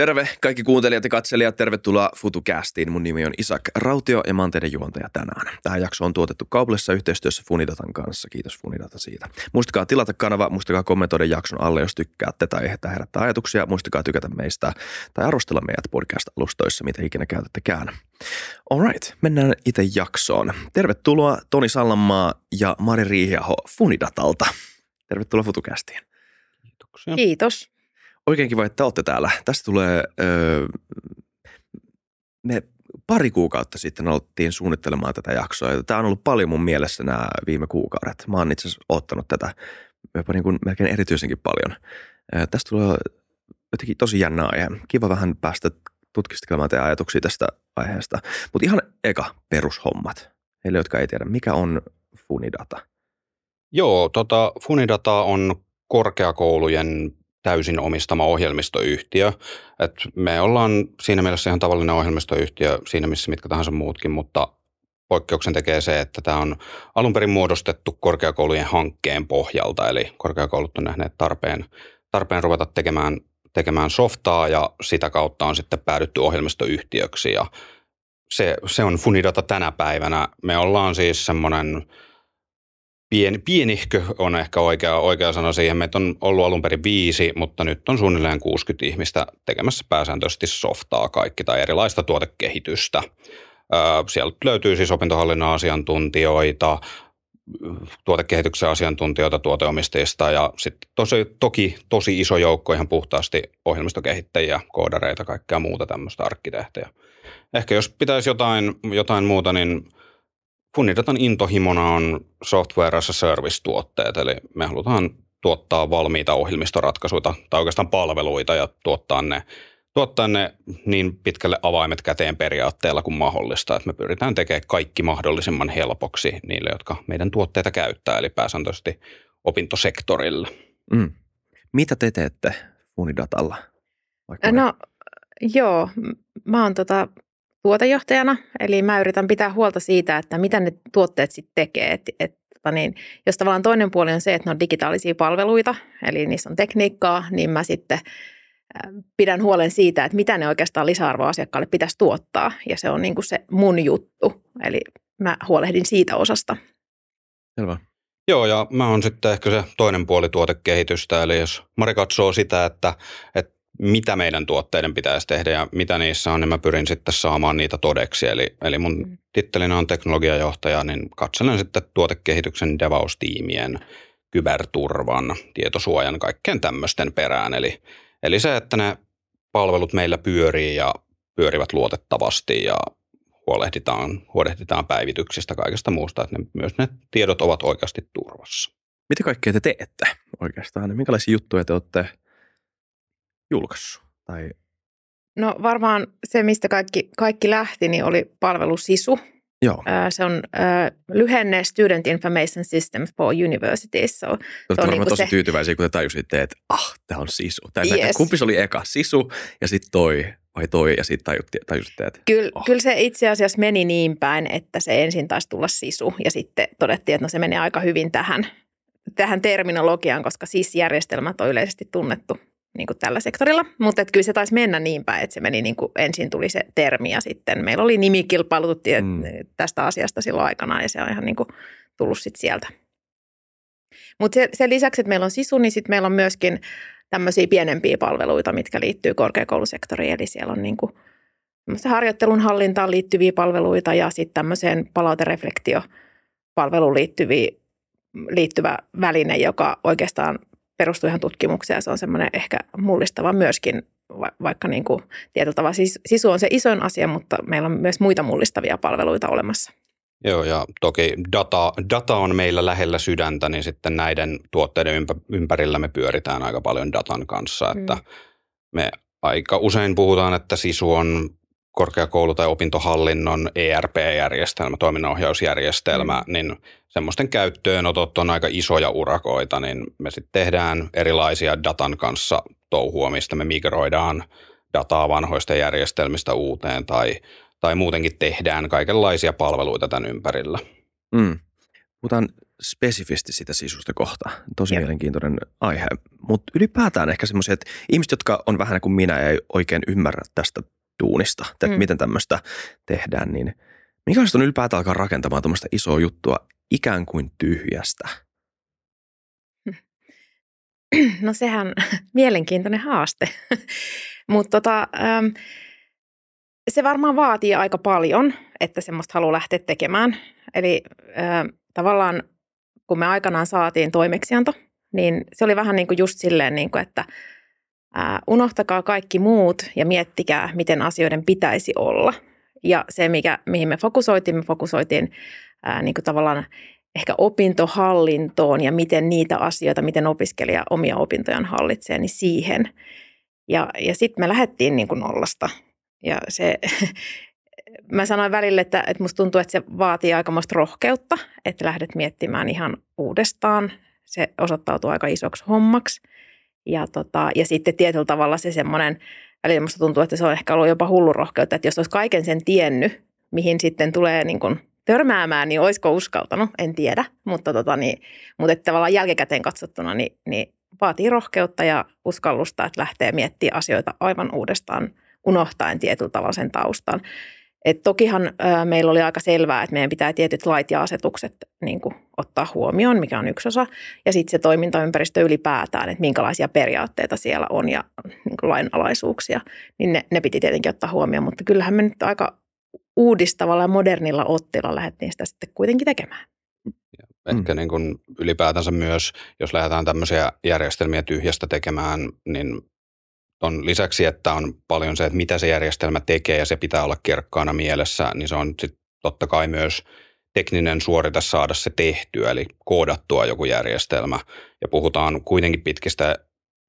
Terve kaikki kuuntelijat ja katselijat, tervetuloa FutuCastiin. Mun nimi on Isak Rautio ja mä oon teidän juontaja tänään. Tämä jakso on tuotettu kaupallisessa yhteistyössä Funidatan kanssa. Kiitos Funidata siitä. Muistakaa tilata kanava, muistakaa kommentoida jakson alle, jos tykkäätte tai tämä herättää ajatuksia. Muistakaa tykätä meistä tai arvostella meidät podcast-alustoissa, mitä ikinä käytättekään. Alright, mennään itse jaksoon. Tervetuloa Toni Sallanmaa ja Mari Riihiaho Funidatalta. Tervetuloa FutuCastiin. Kiitoksia. Kiitos. Oikein kiva, että olette täällä. Tästä tulee, öö, me pari kuukautta sitten aloittiin suunnittelemaan tätä jaksoa. Tämä on ollut paljon mun mielessä nämä viime kuukaudet. Mä oon itse asiassa ottanut tätä jopa niin kuin melkein erityisenkin paljon. Öö, tästä tulee jotenkin tosi jännä aihe. Kiva vähän päästä tutkiskelemaan teidän ajatuksia tästä aiheesta. Mutta ihan eka perushommat. Heille, jotka ei tiedä, mikä on Funidata? Joo, tota, Funidata on korkeakoulujen täysin omistama ohjelmistoyhtiö. Et me ollaan siinä mielessä ihan tavallinen ohjelmistoyhtiö siinä missä mitkä tahansa muutkin, mutta poikkeuksen tekee se, että tämä on alun perin muodostettu korkeakoulujen hankkeen pohjalta, eli korkeakoulut on nähneet tarpeen, tarpeen ruveta tekemään, tekemään softaa ja sitä kautta on sitten päädytty ohjelmistoyhtiöksi ja se, se on Funidata tänä päivänä. Me ollaan siis semmoinen pieni, pienihkö on ehkä oikea, oikea sana siihen. Meitä on ollut alun perin viisi, mutta nyt on suunnilleen 60 ihmistä tekemässä pääsääntöisesti softaa kaikki tai erilaista tuotekehitystä. Sieltä löytyy siis opintohallinnon asiantuntijoita, tuotekehityksen asiantuntijoita tuoteomistajista ja sitten tosi, toki tosi iso joukko ihan puhtaasti ohjelmistokehittäjiä, koodareita, kaikkea muuta tämmöistä arkkitehtejä. Ehkä jos pitäisi jotain, jotain muuta, niin – Funidatan intohimona on software as a service-tuotteet, eli me halutaan tuottaa valmiita ohjelmistoratkaisuja tai oikeastaan palveluita ja tuottaa ne, tuottaa ne niin pitkälle avaimet käteen periaatteella kuin mahdollista, että me pyritään tekemään kaikki mahdollisimman helpoksi niille, jotka meidän tuotteita käyttää, eli pääsääntöisesti opintosektorilla. Mm. Mitä te teette Funidatalla? Vaikka no joo, mä oon tota tuotejohtajana, eli mä yritän pitää huolta siitä, että mitä ne tuotteet sitten tekee. Et, et, tota niin, jos tavallaan toinen puoli on se, että ne on digitaalisia palveluita, eli niissä on tekniikkaa, niin mä sitten pidän huolen siitä, että mitä ne oikeastaan lisäarvoa asiakkaalle pitäisi tuottaa. Ja se on niin kuin se mun juttu, eli mä huolehdin siitä osasta. Selvä. Joo, ja mä oon sitten ehkä se toinen puoli tuotekehitystä, eli jos Mari katsoo sitä, että, että mitä meidän tuotteiden pitäisi tehdä ja mitä niissä on, niin mä pyrin sitten saamaan niitä todeksi. Eli, eli mun mm. tittelinä on teknologiajohtaja, niin katselen sitten tuotekehityksen devaustiimien, kyberturvan, tietosuojan, kaikkeen tämmöisten perään. Eli, eli se, että ne palvelut meillä pyörii ja pyörivät luotettavasti ja huolehditaan, huolehditaan päivityksistä kaikesta muusta, että ne, myös ne tiedot ovat oikeasti turvassa. Mitä kaikkea te teette oikeastaan? Minkälaisia juttuja te olette julkaissut? Tai... No varmaan se, mistä kaikki, kaikki lähti, niin oli palvelu SISU. Joo. Se on äh, lyhenne Student Information System for Universities. So, Olette se on niin tosi se... tyytyväisiä, kun te tajusitte, että ah, tämä on SISU. Tai yes. kumpi se oli eka, SISU ja sitten toi vai toi ja sitten tajusitte, että Kyllä, oh. kyllä se itse asiassa meni niin päin, että se ensin taisi tulla SISU ja sitten todettiin, että no se menee aika hyvin tähän, tähän terminologiaan, koska SIS-järjestelmät on yleisesti tunnettu niin kuin tällä sektorilla. Mutta kyllä se taisi mennä niin päin, että se meni niin kuin, ensin tuli se termi ja sitten meillä oli nimikilpailut mm. tästä asiasta silloin aikana ja se on ihan niin kuin tullut sitten sieltä. Mutta se, sen lisäksi, että meillä on sisu, niin sitten meillä on myöskin tämmöisiä pienempiä palveluita, mitkä liittyy korkeakoulusektoriin. Eli siellä on niin kuin harjoittelun hallintaan liittyviä palveluita ja sitten tämmöiseen palautereflektio-palveluun liittyviä, liittyvä väline, joka oikeastaan perustuu ihan tutkimukseen ja se on semmoinen ehkä mullistava myöskin, vaikka niin kuin tietyllä tavalla sisu on se isoin asia, mutta meillä on myös muita mullistavia palveluita olemassa. Joo, ja toki data, data on meillä lähellä sydäntä, niin sitten näiden tuotteiden ympärillä me pyöritään aika paljon datan kanssa, että mm. me aika usein puhutaan, että sisu on korkeakoulu- tai opintohallinnon ERP-järjestelmä, toiminnanohjausjärjestelmä, mm. niin semmoisten käyttöönotot on aika isoja urakoita, niin me sitten tehdään erilaisia datan kanssa touhua, mistä me migroidaan dataa vanhoista järjestelmistä uuteen tai, tai muutenkin tehdään kaikenlaisia palveluita tämän ympärillä. Mm. Puhutaan spesifisti sitä sisusta kohta. Tosi Jep. mielenkiintoinen aihe. Mutta ylipäätään ehkä semmoisia, että ihmiset, jotka on vähän kuin minä ja ei oikein ymmärrä tästä duunista, että Mm. miten tämmöistä tehdään, niin minkälaista on ylipäätään alkaa rakentamaan tämmöistä isoa juttua ikään kuin tyhjästä? No sehän mielenkiintoinen haaste. Mutta tota, äm, se varmaan vaatii aika paljon, että semmoista haluaa lähteä tekemään. Eli äh, tavallaan kun me aikanaan saatiin toimeksianto, niin se oli vähän niin kuin just silleen, niin kuin, että äh, unohtakaa kaikki muut ja miettikää, miten asioiden pitäisi olla. Ja se, mikä, mihin me fokusoitiin, me fokusoitiin äh, niin kuin tavallaan ehkä opintohallintoon ja miten niitä asioita, miten opiskelija omia opintojaan hallitsee, niin siihen. Ja, ja sitten me lähdettiin niin kuin nollasta. Ja se, mä sanoin välillä, että, että musta tuntuu, että se vaatii aikamoista rohkeutta, että lähdet miettimään ihan uudestaan. Se osoittautuu aika isoksi hommaksi. Ja, tota, ja sitten tietyllä tavalla se semmoinen, välillä musta tuntuu, että se on ehkä ollut jopa hullu rohkeutta, että jos olisi kaiken sen tiennyt, mihin sitten tulee niin kuin törmäämään, niin olisiko uskaltanut, en tiedä. Mutta, tota, niin, mutta että tavallaan jälkikäteen katsottuna niin, niin vaatii rohkeutta ja uskallusta, että lähtee miettimään asioita aivan uudestaan, unohtaen tietyllä tavalla sen taustan. Et tokihan ä, meillä oli aika selvää, että meidän pitää tietyt lait ja asetukset niin kuin, ottaa huomioon, mikä on yksi osa. Ja sitten se toimintaympäristö ylipäätään, että minkälaisia periaatteita siellä on ja niin kuin lainalaisuuksia, niin ne, ne piti tietenkin ottaa huomioon. Mutta kyllähän me nyt aika uudistavalla ja modernilla otteella lähdettiin sitä sitten kuitenkin tekemään. Ehkä niin kuin ylipäätänsä myös, jos lähdetään tämmöisiä järjestelmiä tyhjästä tekemään, niin on lisäksi, että on paljon se, että mitä se järjestelmä tekee ja se pitää olla kirkkaana mielessä, niin se on sit totta kai myös tekninen suorite saada se tehtyä, eli koodattua joku järjestelmä. Ja puhutaan kuitenkin pitkistä,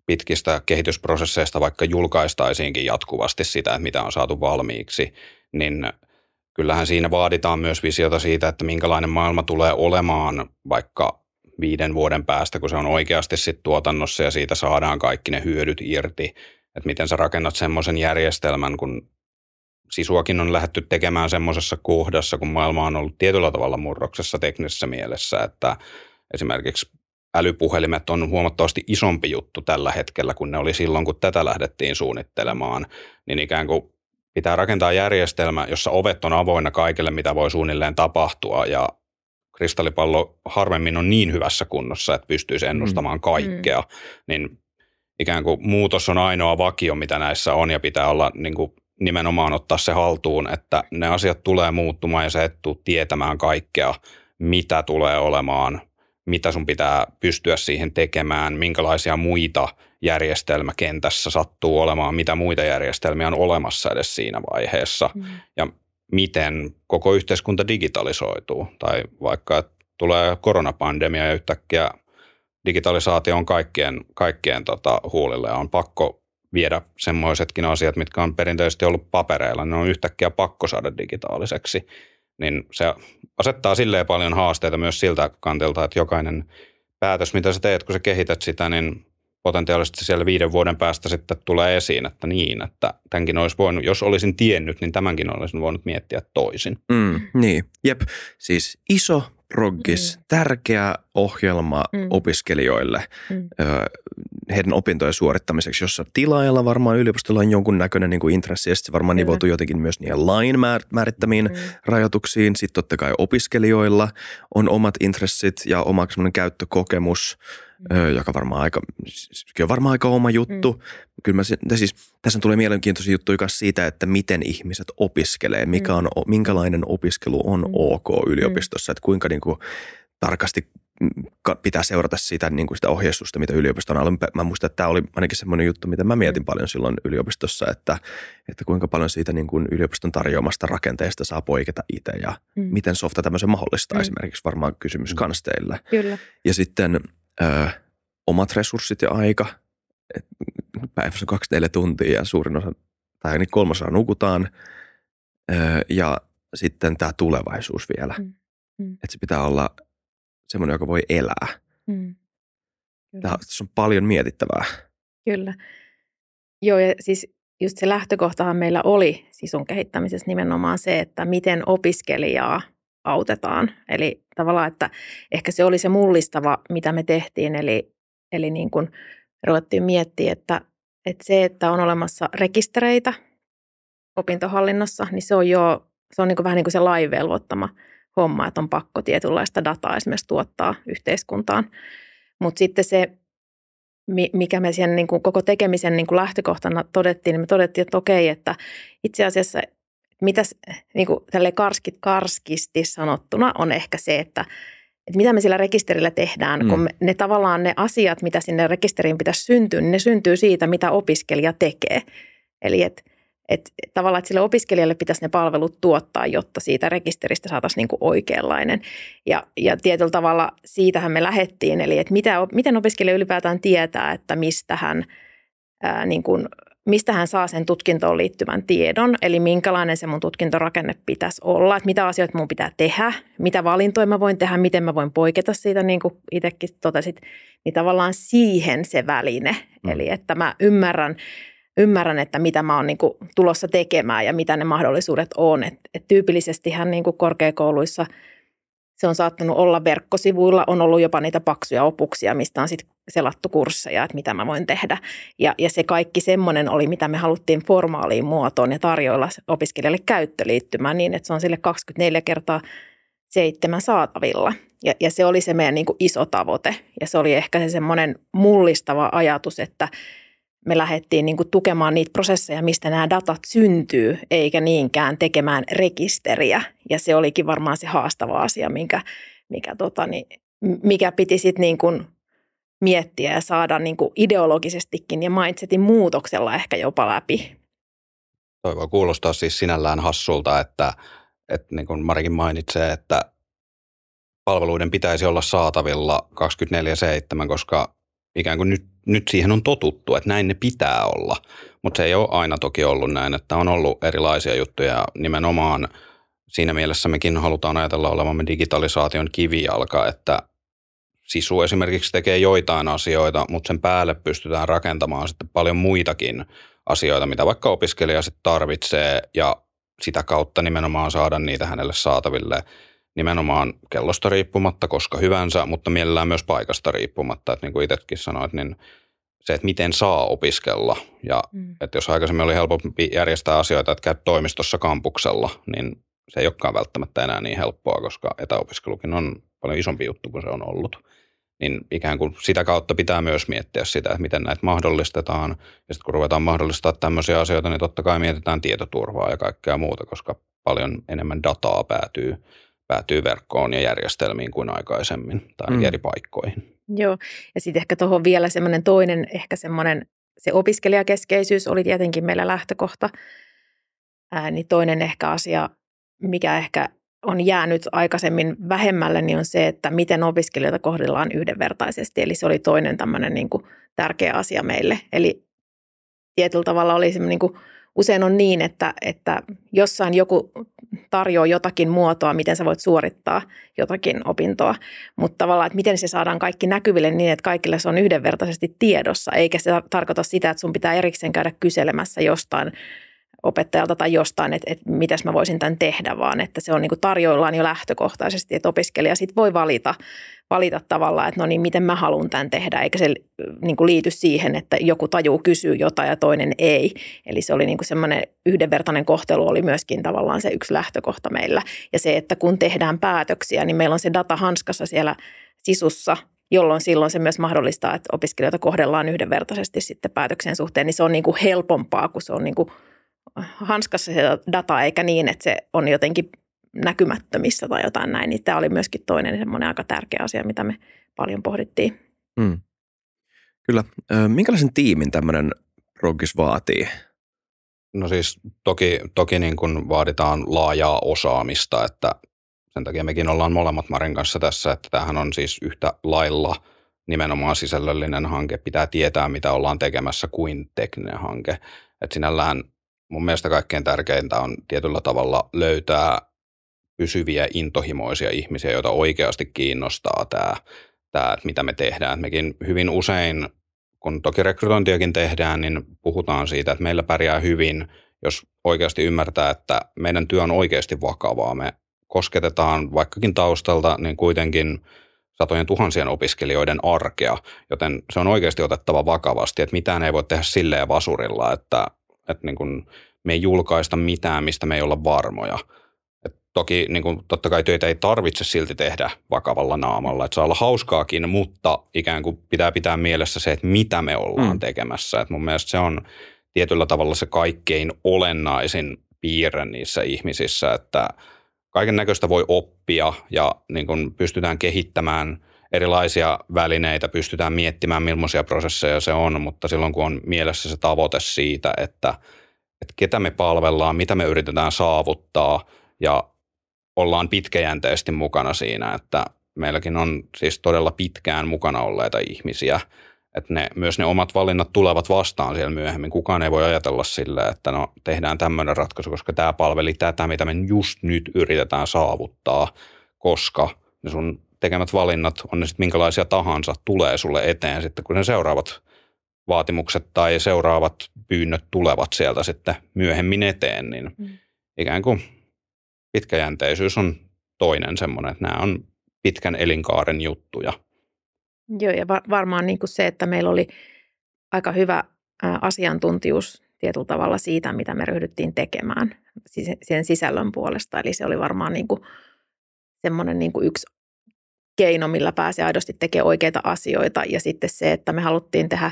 pitkistä kehitysprosesseista, vaikka julkaistaisiinkin jatkuvasti sitä, että mitä on saatu valmiiksi, niin kyllähän siinä vaaditaan myös visiota siitä, että minkälainen maailma tulee olemaan vaikka viiden vuoden päästä, kun se on oikeasti sitten tuotannossa ja siitä saadaan kaikki ne hyödyt irti. Että miten sä rakennat semmoisen järjestelmän, kun sisuakin on lähdetty tekemään semmoisessa kohdassa, kun maailma on ollut tietyllä tavalla murroksessa teknisessä mielessä, että esimerkiksi älypuhelimet on huomattavasti isompi juttu tällä hetkellä kuin ne oli silloin, kun tätä lähdettiin suunnittelemaan, niin ikään kuin pitää rakentaa järjestelmä, jossa ovet on avoinna kaikille, mitä voi suunnilleen tapahtua ja kristallipallo harvemmin on niin hyvässä kunnossa, että pystyisi ennustamaan kaikkea, mm. niin ikään kuin muutos on ainoa vakio, mitä näissä on ja pitää olla niin kuin nimenomaan ottaa se haltuun, että ne asiat tulee muuttumaan ja sä et tule tietämään kaikkea, mitä tulee olemaan, mitä sun pitää pystyä siihen tekemään, minkälaisia muita järjestelmäkentässä sattuu olemaan, mitä muita järjestelmiä on olemassa edes siinä vaiheessa mm. ja miten koko yhteiskunta digitalisoituu tai vaikka että tulee koronapandemia ja yhtäkkiä digitalisaatio on kaikkien, kaikkien tota, huulille ja on pakko viedä semmoisetkin asiat, mitkä on perinteisesti ollut papereilla, ne on yhtäkkiä pakko saada digitaaliseksi. Niin se asettaa silleen paljon haasteita myös siltä kantilta, että jokainen päätös, mitä sä teet, kun sä kehität sitä, niin potentiaalisesti siellä viiden vuoden päästä sitten tulee esiin, että niin, että tämänkin olisi voinut, jos olisin tiennyt, niin tämänkin olisin voinut miettiä toisin. Mm, niin, jep. Siis iso proggis, mm. tärkeä ohjelma mm. opiskelijoille mm. ö, heidän opintojen suorittamiseksi, jossa tilaajalla varmaan yliopistolla on jonkunnäköinen niin kuin intressi ja se varmaan nivoutuu jotenkin myös niihin lain määrittämiin mm. rajoituksiin. Sitten totta kai opiskelijoilla on omat intressit ja oma käyttökokemus, mm. joka varmaan aika, on varmaan aika oma juttu. Mm. Kyllä mä, siis, tässä tulee mielenkiintoisia juttuja myös siitä, että miten ihmiset opiskelee, mikä on, minkälainen opiskelu on mm. ok yliopistossa, että kuinka niin kuin, tarkasti pitää seurata sitä, niin kuin sitä ohjeistusta, mitä yliopisto on. Mä muistan, että tämä oli ainakin semmoinen juttu, mitä mä mietin mm. paljon silloin yliopistossa, että, että kuinka paljon siitä niin kuin yliopiston tarjoamasta rakenteesta saa poiketa itse ja mm. miten softa tämmöisen mahdollistaa mm. esimerkiksi varmaan kysymys kans teille. Kyllä. Ja sitten ö, omat resurssit ja aika. Et päivässä 24 tuntia ja suurin osa, tai niin kolmasosa nukutaan. Ö, ja sitten tämä tulevaisuus vielä. Mm. Mm. Että se pitää olla semmoinen, joka voi elää. Mm. Tässä on paljon mietittävää. Kyllä. Joo, ja siis just se lähtökohtahan meillä oli sisun kehittämisessä nimenomaan se, että miten opiskelijaa autetaan. Eli tavallaan, että ehkä se oli se mullistava, mitä me tehtiin, eli, eli niin kuin ruvettiin miettiä, että, että se, että on olemassa rekistereitä opintohallinnossa, niin se on jo, se on niin kuin vähän niin kuin se laivelvoittama homma, että on pakko tietynlaista dataa esimerkiksi tuottaa yhteiskuntaan. Mutta sitten se, mikä me sen niin kuin koko tekemisen niin kuin lähtökohtana todettiin, niin me todettiin, että okei, että itse asiassa mitäs niin kuin karskit, karskisti sanottuna on ehkä se, että, että mitä me sillä rekisterillä tehdään, mm. kun me, ne tavallaan ne asiat, mitä sinne rekisteriin pitäisi syntyä, niin ne syntyy siitä, mitä opiskelija tekee. Eli että et, tavallaan, että sille opiskelijalle pitäisi ne palvelut tuottaa, jotta siitä rekisteristä saataisiin niin oikeanlainen. Ja, ja tietyllä tavalla siitähän me lähettiin, eli että mitä, miten opiskelija ylipäätään tietää, että mistä hän ää, niin kuin mistä hän saa sen tutkintoon liittyvän tiedon, eli minkälainen se mun tutkintorakenne pitäisi olla, että mitä asioita mun pitää tehdä, mitä valintoja mä voin tehdä, miten mä voin poiketa siitä, niin kuin itsekin totesit, niin tavallaan siihen se väline. Mm. Eli että mä ymmärrän, ymmärrän, että mitä mä oon niin kuin tulossa tekemään ja mitä ne mahdollisuudet on. Et, et tyypillisestihän niin kuin korkeakouluissa – se on saattanut olla verkkosivuilla, on ollut jopa niitä paksuja opuksia, mistä on sitten selattu kursseja, että mitä mä voin tehdä. Ja, ja se kaikki semmoinen oli, mitä me haluttiin formaaliin muotoon ja tarjoilla opiskelijalle käyttöliittymään niin, että se on sille 24 kertaa seitsemän saatavilla. Ja, ja se oli se meidän niin kuin iso tavoite. Ja se oli ehkä se semmoinen mullistava ajatus, että – me lähdettiin niin kuin tukemaan niitä prosesseja, mistä nämä datat syntyy, eikä niinkään tekemään rekisteriä. Ja se olikin varmaan se haastava asia, minkä, mikä, tota, niin, mikä piti sitten niin kuin miettiä ja saada niin kuin ideologisestikin ja mindsetin muutoksella ehkä jopa läpi. Toi voi kuulostaa siis sinällään hassulta, että, että niin kuin Marikin mainitsee, että palveluiden pitäisi olla saatavilla 24-7, koska ikään kuin nyt, nyt siihen on totuttu, että näin ne pitää olla. Mutta se ei ole aina toki ollut näin, että on ollut erilaisia juttuja nimenomaan siinä mielessä mekin halutaan ajatella olevamme digitalisaation kivijalka, että SISU esimerkiksi tekee joitain asioita, mutta sen päälle pystytään rakentamaan sitten paljon muitakin asioita, mitä vaikka opiskelija sitten tarvitsee ja sitä kautta nimenomaan saada niitä hänelle saataville – nimenomaan kellosta riippumatta, koska hyvänsä, mutta mielellään myös paikasta riippumatta. Että niin kuin itsekin sanoit, niin se, että miten saa opiskella. Ja mm. että jos aikaisemmin oli helpompi järjestää asioita, että käy toimistossa kampuksella, niin se ei olekaan välttämättä enää niin helppoa, koska etäopiskelukin on paljon isompi juttu kuin se on ollut. Niin ikään kuin sitä kautta pitää myös miettiä sitä, että miten näitä mahdollistetaan. Ja sitten kun ruvetaan mahdollistaa tämmöisiä asioita, niin totta kai mietitään tietoturvaa ja kaikkea muuta, koska paljon enemmän dataa päätyy päätyy verkkoon ja järjestelmiin kuin aikaisemmin tai mm. eri paikkoihin. Joo, ja sitten ehkä tuohon vielä semmoinen toinen, ehkä semmoinen, se opiskelijakeskeisyys oli tietenkin meillä lähtökohta, Ää, niin toinen ehkä asia, mikä ehkä on jäänyt aikaisemmin vähemmälle, niin on se, että miten opiskelijoita kohdellaan yhdenvertaisesti. Eli se oli toinen tämmöinen niin kuin tärkeä asia meille. Eli tietyllä tavalla oli semmoinen niin kuin usein on niin, että, että jossain joku tarjoaa jotakin muotoa, miten sä voit suorittaa jotakin opintoa, mutta tavallaan, että miten se saadaan kaikki näkyville niin, että kaikille se on yhdenvertaisesti tiedossa, eikä se tarkoita sitä, että sun pitää erikseen käydä kyselemässä jostain opettajalta tai jostain, että, että mitäs mä voisin tämän tehdä, vaan että se on niin kuin tarjoillaan jo lähtökohtaisesti, että opiskelija sitten voi valita, valita tavallaan, että no niin, miten mä haluan tämän tehdä, eikä se niin kuin liity siihen, että joku tajuu kysyy jotain ja toinen ei. Eli se oli niin semmoinen yhdenvertainen kohtelu oli myöskin tavallaan se yksi lähtökohta meillä. Ja se, että kun tehdään päätöksiä, niin meillä on se data hanskassa siellä sisussa, jolloin silloin se myös mahdollistaa, että opiskelijoita kohdellaan yhdenvertaisesti sitten päätöksen suhteen, niin se on niin kuin helpompaa, kun se on niin kuin hanskassa se data, eikä niin, että se on jotenkin näkymättömissä tai jotain näin, niin tämä oli myöskin toinen semmoinen aika tärkeä asia, mitä me paljon pohdittiin. Hmm. Kyllä. Minkälaisen tiimin tämmöinen progis vaatii? No siis toki, toki niin kuin vaaditaan laajaa osaamista, että sen takia mekin ollaan molemmat Marin kanssa tässä, että tämähän on siis yhtä lailla nimenomaan sisällöllinen hanke. Pitää tietää, mitä ollaan tekemässä kuin tekninen hanke. Että sinällään mun mielestä kaikkein tärkeintä on tietyllä tavalla löytää pysyviä intohimoisia ihmisiä, joita oikeasti kiinnostaa tämä, tämä mitä me tehdään. Mekin hyvin usein, kun toki rekrytointiakin tehdään, niin puhutaan siitä, että meillä pärjää hyvin, jos oikeasti ymmärtää, että meidän työ on oikeasti vakavaa. Me kosketetaan vaikkakin taustalta, niin kuitenkin satojen tuhansien opiskelijoiden arkea, joten se on oikeasti otettava vakavasti, että mitään ei voi tehdä silleen vasurilla, että, että niin kuin me ei julkaista mitään, mistä me ei olla varmoja. Et toki niin kuin, totta kai töitä ei tarvitse silti tehdä vakavalla naamalla, että saa olla hauskaakin, mutta ikään kuin pitää pitää mielessä se, että mitä me ollaan mm. tekemässä. Et mun mielestä se on tietyllä tavalla se kaikkein olennaisin piirre niissä ihmisissä, että kaiken näköistä voi oppia ja niin kun pystytään kehittämään erilaisia välineitä, pystytään miettimään millaisia prosesseja se on, mutta silloin kun on mielessä se tavoite siitä, että, että ketä me palvellaan, mitä me yritetään saavuttaa ja ollaan pitkäjänteisesti mukana siinä, että meilläkin on siis todella pitkään mukana olleita ihmisiä – että ne, myös ne omat valinnat tulevat vastaan siellä myöhemmin. Kukaan ei voi ajatella sillä, että no tehdään tämmöinen ratkaisu, koska tämä palveli tätä, mitä me just nyt yritetään saavuttaa, koska ne sun tekemät valinnat, on ne sitten minkälaisia tahansa, tulee sulle eteen sitten, kun ne seuraavat vaatimukset tai seuraavat pyynnöt tulevat sieltä sitten myöhemmin eteen, niin mm. ikään kuin pitkäjänteisyys on toinen semmoinen, että nämä on pitkän elinkaaren juttuja – Joo, ja varmaan niin kuin se, että meillä oli aika hyvä asiantuntijuus tietyllä tavalla siitä, mitä me ryhdyttiin tekemään sen sisällön puolesta. Eli se oli varmaan niin kuin semmoinen niin kuin yksi keino, millä pääsee aidosti tekemään oikeita asioita. Ja sitten se, että me haluttiin tehdä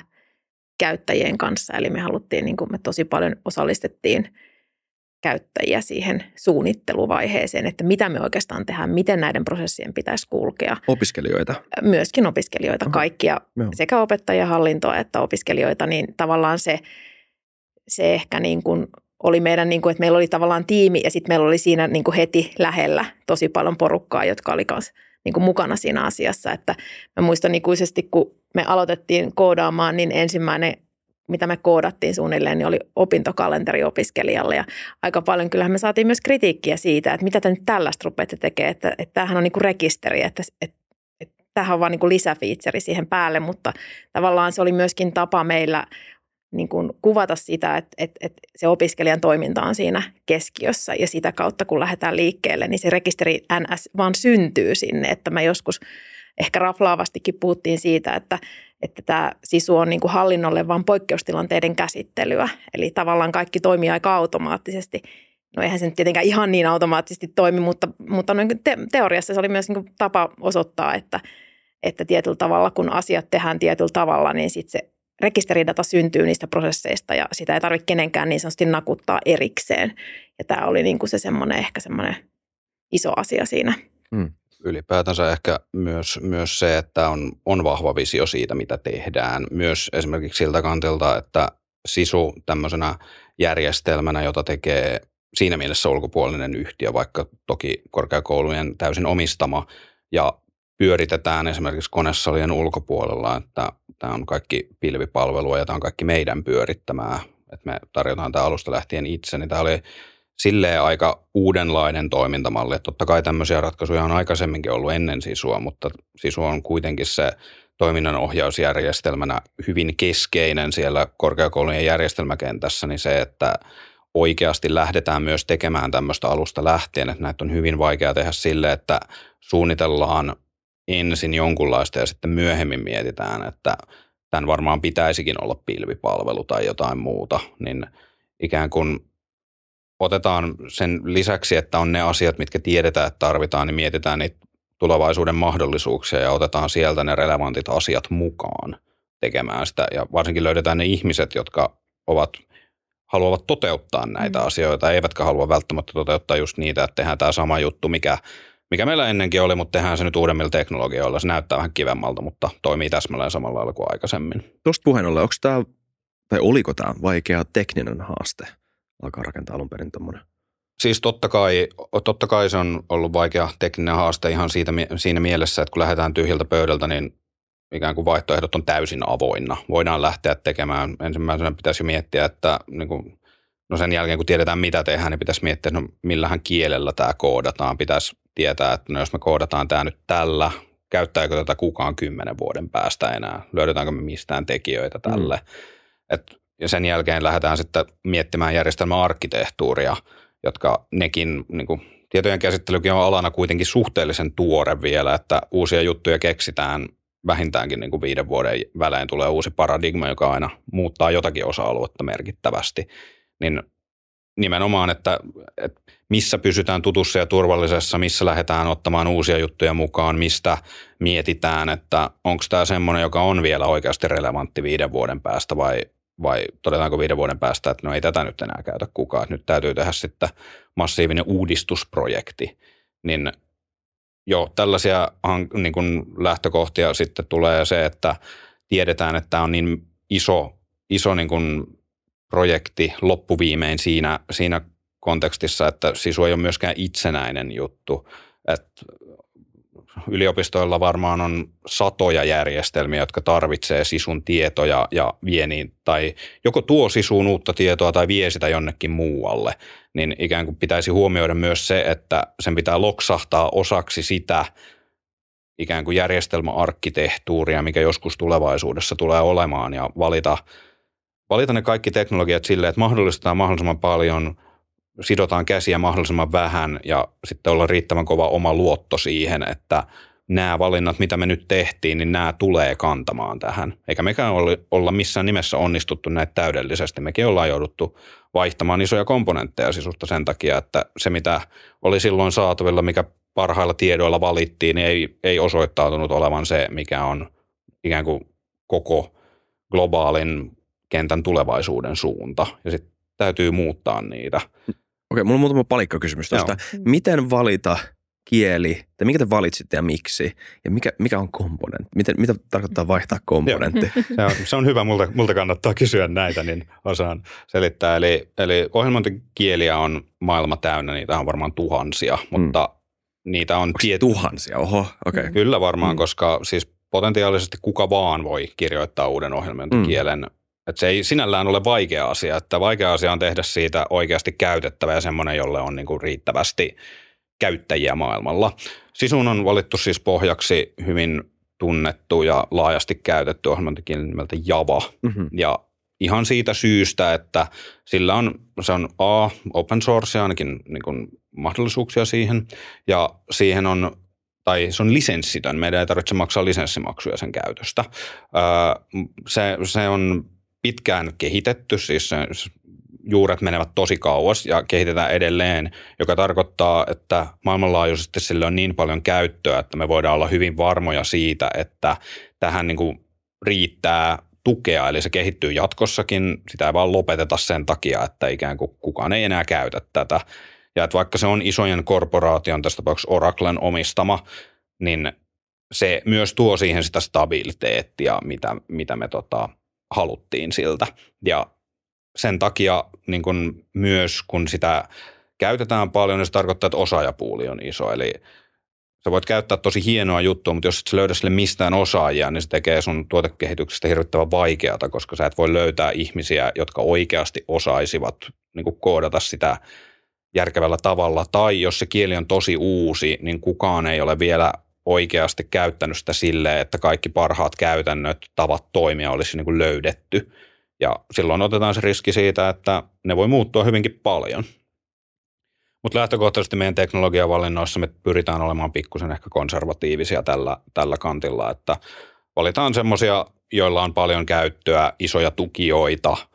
käyttäjien kanssa. Eli me haluttiin, niin kuin me tosi paljon osallistettiin – käyttäjiä siihen suunnitteluvaiheeseen, että mitä me oikeastaan tehdään, miten näiden prosessien pitäisi kulkea. Opiskelijoita? Myöskin opiskelijoita, Oho. kaikkia, Joo. sekä opettajahallintoa että opiskelijoita, niin tavallaan se, se ehkä niin kuin oli meidän, niin kuin, että meillä oli tavallaan tiimi ja sitten meillä oli siinä niin kuin heti lähellä tosi paljon porukkaa, jotka oli kanssa niin kuin mukana siinä asiassa. Että mä muistan ikuisesti, kun me aloitettiin koodaamaan, niin ensimmäinen mitä me koodattiin suunnilleen, niin oli opintokalenteri opiskelijalle. Ja aika paljon kyllähän me saatiin myös kritiikkiä siitä, että mitä te nyt tällaista rupeatte tekemään, että, että tämähän on niin kuin rekisteri, että, että, että tämähän on vaan niin kuin lisäfiitseri siihen päälle, mutta tavallaan se oli myöskin tapa meillä niin kuin kuvata sitä, että, että, että se opiskelijan toiminta on siinä keskiössä ja sitä kautta kun lähdetään liikkeelle, niin se rekisteri NS vaan syntyy sinne, että mä joskus ehkä raflaavastikin puhuttiin siitä, että, että tämä sisu on niin kuin hallinnolle vain poikkeustilanteiden käsittelyä. Eli tavallaan kaikki toimii aika automaattisesti. No eihän se nyt tietenkään ihan niin automaattisesti toimi, mutta, mutta niin te- teoriassa se oli myös niin kuin tapa osoittaa, että, että tietyllä tavalla kun asiat tehdään tietyllä tavalla, niin sitten se rekisteridata syntyy niistä prosesseista ja sitä ei tarvitse kenenkään niin sanotusti nakuttaa erikseen. Ja tämä oli niin kuin se semmoinen ehkä semmoinen iso asia siinä. Hmm ylipäätänsä ehkä myös, myös se, että on, on vahva visio siitä, mitä tehdään. Myös esimerkiksi siltä kantilta, että SISU tämmöisenä järjestelmänä, jota tekee siinä mielessä ulkopuolinen yhtiö, vaikka toki korkeakoulujen täysin omistama ja pyöritetään esimerkiksi konesalien ulkopuolella, että tämä on kaikki pilvipalvelua ja tämä on kaikki meidän pyörittämää, että me tarjotaan tämä alusta lähtien itse, niin tämä oli silleen aika uudenlainen toimintamalli. Että totta kai tämmöisiä ratkaisuja on aikaisemminkin ollut ennen sisua, mutta sisu on kuitenkin se toiminnan ohjausjärjestelmänä hyvin keskeinen siellä korkeakoulujen järjestelmäkentässä, niin se, että oikeasti lähdetään myös tekemään tämmöistä alusta lähtien, että näitä on hyvin vaikea tehdä sille, että suunnitellaan ensin jonkunlaista ja sitten myöhemmin mietitään, että tämän varmaan pitäisikin olla pilvipalvelu tai jotain muuta, niin ikään kuin otetaan sen lisäksi, että on ne asiat, mitkä tiedetään, että tarvitaan, niin mietitään niitä tulevaisuuden mahdollisuuksia ja otetaan sieltä ne relevantit asiat mukaan tekemään sitä. Ja varsinkin löydetään ne ihmiset, jotka ovat haluavat toteuttaa näitä mm. asioita, eivätkä halua välttämättä toteuttaa just niitä, että tehdään tämä sama juttu, mikä, mikä meillä ennenkin oli, mutta tehdään se nyt uudemmilla teknologioilla. Se näyttää vähän kivemmalta, mutta toimii täsmälleen samalla lailla kuin aikaisemmin. Tuosta puheen ollen, onko tämä, tai oliko tämä vaikea tekninen haaste? alkaa rakentaa alun perin tuommoinen? Siis totta kai, totta kai se on ollut vaikea tekninen haaste ihan siitä, siinä mielessä, että kun lähdetään tyhjältä pöydältä, niin ikään kuin vaihtoehdot on täysin avoinna. Voidaan lähteä tekemään. Ensimmäisenä pitäisi miettiä, että niin kuin, no sen jälkeen kun tiedetään mitä tehdään, niin pitäisi miettiä, no millähän kielellä tämä koodataan. Pitäisi tietää, että no jos me koodataan tämä nyt tällä, käyttääkö tätä kukaan kymmenen vuoden päästä enää? Löydetäänkö me mistään tekijöitä tälle? Mm. Et ja sen jälkeen lähdetään sitten miettimään järjestelmäarkkitehtuuria, jotka nekin niin kuin, tietojen käsittelykin on alana kuitenkin suhteellisen tuore vielä, että uusia juttuja keksitään vähintäänkin niin kuin viiden vuoden välein tulee uusi paradigma, joka aina muuttaa jotakin osa-aluetta merkittävästi. Niin nimenomaan, että, että missä pysytään tutussa ja turvallisessa, missä lähdetään ottamaan uusia juttuja mukaan, mistä mietitään, että onko tämä semmoinen, joka on vielä oikeasti relevantti viiden vuoden päästä vai, vai todetaanko viiden vuoden päästä, että no ei tätä nyt enää käytä kukaan, että nyt täytyy tehdä sitten massiivinen uudistusprojekti, niin jo tällaisia niin kuin lähtökohtia sitten tulee se, että tiedetään, että tämä on niin iso, iso niin kuin projekti loppuviimein siinä, siinä kontekstissa, että sisu ei ole myöskään itsenäinen juttu. Että yliopistoilla varmaan on satoja järjestelmiä, jotka tarvitsee sisun tietoja ja vie niin, tai joko tuo sisuun uutta tietoa tai vie sitä jonnekin muualle, niin ikään kuin pitäisi huomioida myös se, että sen pitää loksahtaa osaksi sitä ikään kuin järjestelmäarkkitehtuuria, mikä joskus tulevaisuudessa tulee olemaan ja valita, valita ne kaikki teknologiat silleen, että mahdollistetaan mahdollisimman paljon – sidotaan käsiä mahdollisimman vähän ja sitten olla riittävän kova oma luotto siihen, että nämä valinnat, mitä me nyt tehtiin, niin nämä tulee kantamaan tähän. Eikä mekään olla missään nimessä onnistuttu näitä täydellisesti. Mekin ollaan jouduttu vaihtamaan isoja komponentteja sisusta sen takia, että se mitä oli silloin saatavilla, mikä parhailla tiedoilla valittiin, niin ei, ei osoittautunut olevan se, mikä on ikään kuin koko globaalin kentän tulevaisuuden suunta. Ja sitten täytyy muuttaa niitä. Okei, mulla on muutama palikkakysymys tuosta. Miten valita kieli, tai mikä te valitsitte ja miksi, ja mikä, mikä on komponentti? Miten, mitä tarkoittaa vaihtaa komponentti? se, on, se on hyvä, multa, multa kannattaa kysyä näitä, niin osaan selittää. Eli, eli ohjelmointikieliä on maailma täynnä, niitä on varmaan tuhansia, mm. mutta niitä on... Tiet... tuhansia? Oho, okei. Okay. Kyllä varmaan, mm. koska siis potentiaalisesti kuka vaan voi kirjoittaa uuden ohjelmointikielen mm. Että se ei sinällään ole vaikea asia, että vaikea asia on tehdä siitä oikeasti käytettävä ja semmoinen, jolle on niin kuin riittävästi käyttäjiä maailmalla. Sisun on valittu siis pohjaksi hyvin tunnettu ja laajasti käytetty ohjelmointikieli nimeltä Java. Mm-hmm. Ja ihan siitä syystä, että sillä on, se on A, open source ainakin niin kuin mahdollisuuksia siihen, ja siihen on tai se on lisenssitön, meidän ei tarvitse maksaa lisenssimaksuja sen käytöstä. se, se on pitkään kehitetty, siis juuret menevät tosi kauas ja kehitetään edelleen, joka tarkoittaa, että maailmanlaajuisesti sille on niin paljon käyttöä, että me voidaan olla hyvin varmoja siitä, että tähän niin kuin riittää tukea, eli se kehittyy jatkossakin, sitä ei vaan lopeteta sen takia, että ikään kuin kukaan ei enää käytä tätä. Ja että vaikka se on isojen korporaation, tässä tapauksessa Oraclen omistama, niin se myös tuo siihen sitä stabiliteettia, mitä, mitä me tota, haluttiin siltä. Ja sen takia niin kun myös kun sitä käytetään paljon, niin se tarkoittaa, että osaajapuuli on iso. Eli sä voit käyttää tosi hienoa juttua, mutta jos et löydä sille mistään osaajia, niin se tekee sun tuotekehityksestä hirvittävän vaikeata, koska sä et voi löytää ihmisiä, jotka oikeasti osaisivat niin koodata sitä järkevällä tavalla. Tai jos se kieli on tosi uusi, niin kukaan ei ole vielä oikeasti käyttänyt sitä silleen, että kaikki parhaat käytännöt, tavat toimia olisi niin kuin löydetty. Ja silloin otetaan se riski siitä, että ne voi muuttua hyvinkin paljon. Mutta lähtökohtaisesti meidän teknologiavalinnoissa me pyritään olemaan pikkusen ehkä konservatiivisia tällä, tällä kantilla, että valitaan semmoisia, joilla on paljon käyttöä, isoja tukijoita –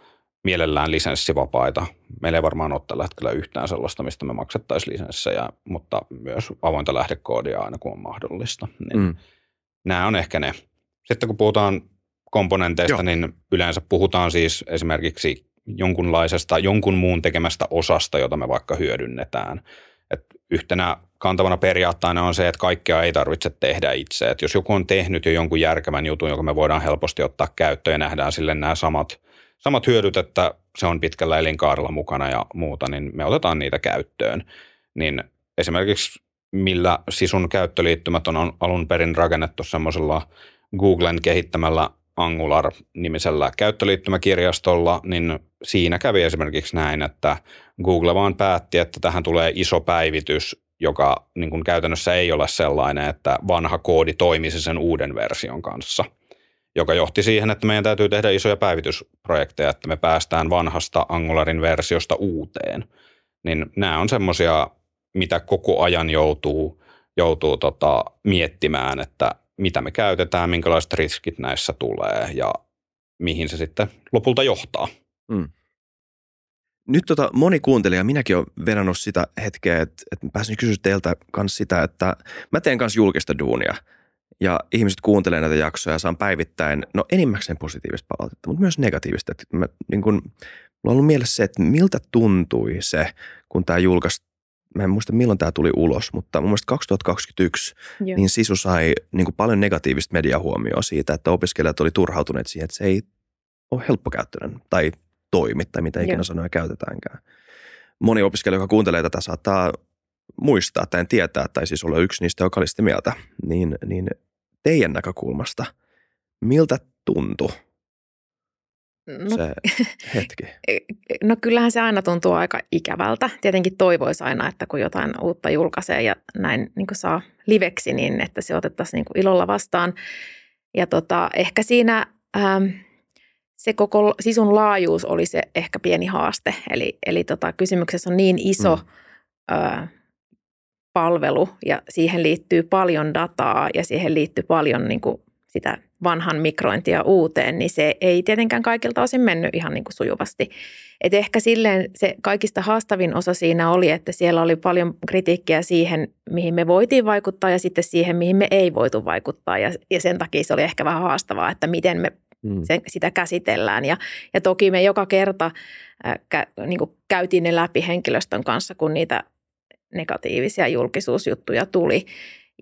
mielellään lisenssivapaita. Meillä ei varmaan ole tällä hetkellä yhtään sellaista, mistä me maksettaisiin lisenssejä, mutta myös avointa lähdekoodia aina kun on mahdollista. Niin mm. Nämä on ehkä ne. Sitten kun puhutaan komponenteista, Joo. niin yleensä puhutaan siis esimerkiksi jonkunlaisesta, jonkun muun tekemästä osasta, jota me vaikka hyödynnetään. Et yhtenä kantavana periaatteena on se, että kaikkea ei tarvitse tehdä itse. Et jos joku on tehnyt jo jonkun järkevän jutun, joka me voidaan helposti ottaa käyttöön ja nähdään sille nämä samat – samat hyödyt, että se on pitkällä elinkaarella mukana ja muuta, niin me otetaan niitä käyttöön. Niin esimerkiksi millä sisun käyttöliittymät on alun perin rakennettu semmoisella Googlen kehittämällä Angular-nimisellä käyttöliittymäkirjastolla, niin siinä kävi esimerkiksi näin, että Google vaan päätti, että tähän tulee iso päivitys, joka niin kuin käytännössä ei ole sellainen, että vanha koodi toimisi sen uuden version kanssa – joka johti siihen, että meidän täytyy tehdä isoja päivitysprojekteja, että me päästään vanhasta Angularin versiosta uuteen. Niin nämä on semmoisia mitä koko ajan joutuu, joutuu tota, miettimään, että mitä me käytetään, minkälaiset riskit näissä tulee ja mihin se sitten lopulta johtaa. Mm. Nyt tota, moni kuuntelija, minäkin olen vedannut sitä hetkeä, että, että pääsin kysyä teiltä kanssa sitä, että mä teen kanssa julkista duunia ja ihmiset kuuntelee näitä jaksoja ja saan päivittäin, no enimmäkseen positiivista palautetta, mutta myös negatiivista. Että mä, niin kun, mulla on ollut mielessä se, että miltä tuntui se, kun tämä julkaisi mä en muista milloin tämä tuli ulos, mutta mun mielestä 2021 Joo. niin Sisu sai niin kuin paljon negatiivista mediahuomioa siitä, että opiskelijat oli turhautuneet siihen, että se ei ole helppokäyttöinen tai toimi tai mitä ikinä Joo. sanoja käytetäänkään. Moni opiskelija, joka kuuntelee tätä, saattaa muistaa tai tietää, tai siis olla yksi niistä, joka oli sitä mieltä, niin, niin teidän näkökulmasta, miltä tuntui no, se hetki? No kyllähän se aina tuntuu aika ikävältä. Tietenkin toivoisi aina, että kun jotain uutta julkaisee ja näin niin saa liveksi, niin että se otettaisiin niin ilolla vastaan. Ja tota, ehkä siinä ähm, se koko sisun laajuus oli se ehkä pieni haaste. Eli, eli tota, kysymyksessä on niin iso mm. ö, palvelu ja siihen liittyy paljon dataa ja siihen liittyy paljon niin kuin sitä vanhan mikrointia uuteen, niin se ei tietenkään kaikilta osin mennyt ihan niin kuin sujuvasti. Et ehkä silleen se kaikista haastavin osa siinä oli, että siellä oli paljon kritiikkiä siihen, mihin me voitiin vaikuttaa ja sitten siihen, mihin me ei voitu vaikuttaa. Ja, ja sen takia se oli ehkä vähän haastavaa, että miten me mm. sen, sitä käsitellään. Ja, ja toki me joka kerta äh, kä, niin kuin käytiin ne läpi henkilöstön kanssa, kun niitä negatiivisia julkisuusjuttuja tuli.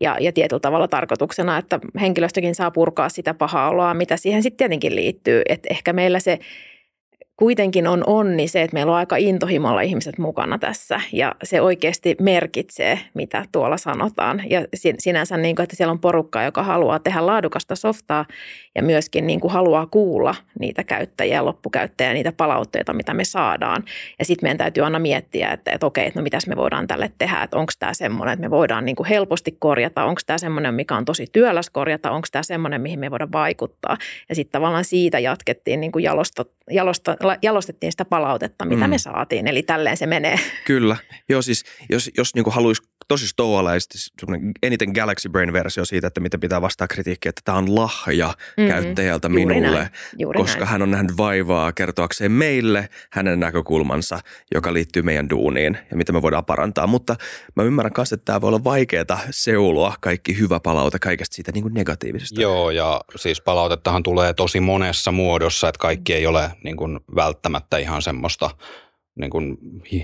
Ja, ja tietyllä tavalla tarkoituksena, että henkilöstökin saa purkaa sitä pahaa oloa, mitä siihen sitten tietenkin liittyy. Että ehkä meillä se kuitenkin on onni se, että meillä on aika intohimolla ihmiset mukana tässä ja se oikeasti merkitsee, mitä tuolla sanotaan. Ja sinänsä, niin kuin, että siellä on porukka, joka haluaa tehdä laadukasta softaa ja myöskin niin kuin haluaa kuulla niitä käyttäjiä, loppukäyttäjiä, niitä palautteita, mitä me saadaan. Ja sitten meidän täytyy aina miettiä, että, että okei, että no mitäs me voidaan tälle tehdä, että onko tämä semmoinen, että me voidaan niin kuin helposti korjata, onko tämä semmoinen, mikä on tosi työläs korjata, onko tämä semmoinen, mihin me voidaan vaikuttaa. Ja sitten tavallaan siitä jatkettiin niin kuin jalosta, jalosta, jalostettiin sitä palautetta, mitä mm. me saatiin. Eli tälleen se menee. Kyllä. Joo, siis jos, jos niin haluaisi tosi stoualaisesti eniten Galaxy Brain-versio siitä, että miten pitää vastaa kritiikkiä, että tämä on lahja mm. käyttäjältä Juuri minulle, näin. Juuri koska näin. hän on nähnyt vaivaa kertoakseen meille hänen näkökulmansa, joka liittyy meidän duuniin ja mitä me voidaan parantaa. Mutta mä ymmärrän myös, että tämä voi olla vaikeaa seulua kaikki hyvä palaute kaikesta siitä niin kuin negatiivisesta. Joo, ja siis palautettahan tulee tosi monessa muodossa, että kaikki ei ole niin kuin välttämättä ihan semmoista niin kuin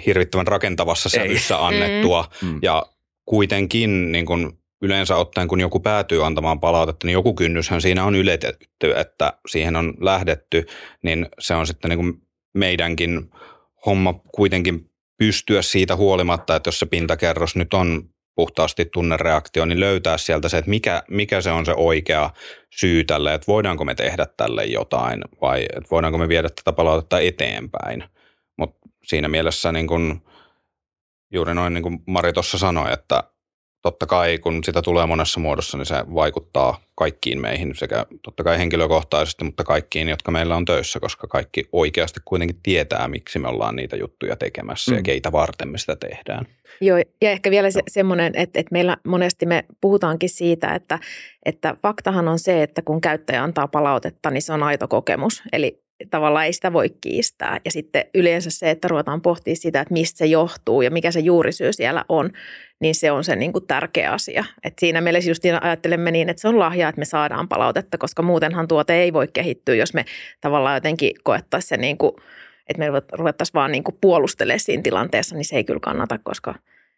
hirvittävän rakentavassa sävyssä Ei. annettua. Mm. mm. Ja kuitenkin niin kuin yleensä ottaen, kun joku päätyy antamaan palautetta, niin joku kynnyshän siinä on yletetty, että siihen on lähdetty, niin se on sitten niin kuin meidänkin homma kuitenkin pystyä siitä huolimatta, että jos se pintakerros nyt on puhtaasti tunnereaktio, niin löytää sieltä se, että mikä, mikä se on se oikea syy tälle, että voidaanko me tehdä tälle jotain vai että voidaanko me viedä tätä palautetta eteenpäin. Mutta siinä mielessä niin kun, juuri noin niin kuin Mari tuossa sanoi, että totta kai kun sitä tulee monessa muodossa, niin se vaikuttaa kaikkiin meihin sekä totta kai henkilökohtaisesti, mutta kaikkiin, jotka meillä on töissä, koska kaikki oikeasti kuitenkin tietää, miksi me ollaan niitä juttuja tekemässä mm. ja keitä varten me sitä tehdään. Joo, ja ehkä vielä se, semmoinen, että, että meillä monesti me puhutaankin siitä, että, että faktahan on se, että kun käyttäjä antaa palautetta, niin se on aito kokemus. Eli tavallaan ei sitä voi kiistää. Ja sitten yleensä se, että ruvetaan pohtimaan sitä, että mistä se johtuu ja mikä se juurisyy siellä on, niin se on se niin kuin tärkeä asia. Et siinä mielessä just ajattelemme niin, että se on lahja, että me saadaan palautetta, koska muutenhan tuote ei voi kehittyä, jos me tavallaan jotenkin koettaisiin se niin kuin, että me ruvettaisiin vaan niin kuin puolustelemaan siinä tilanteessa, niin se ei kyllä kannata, koska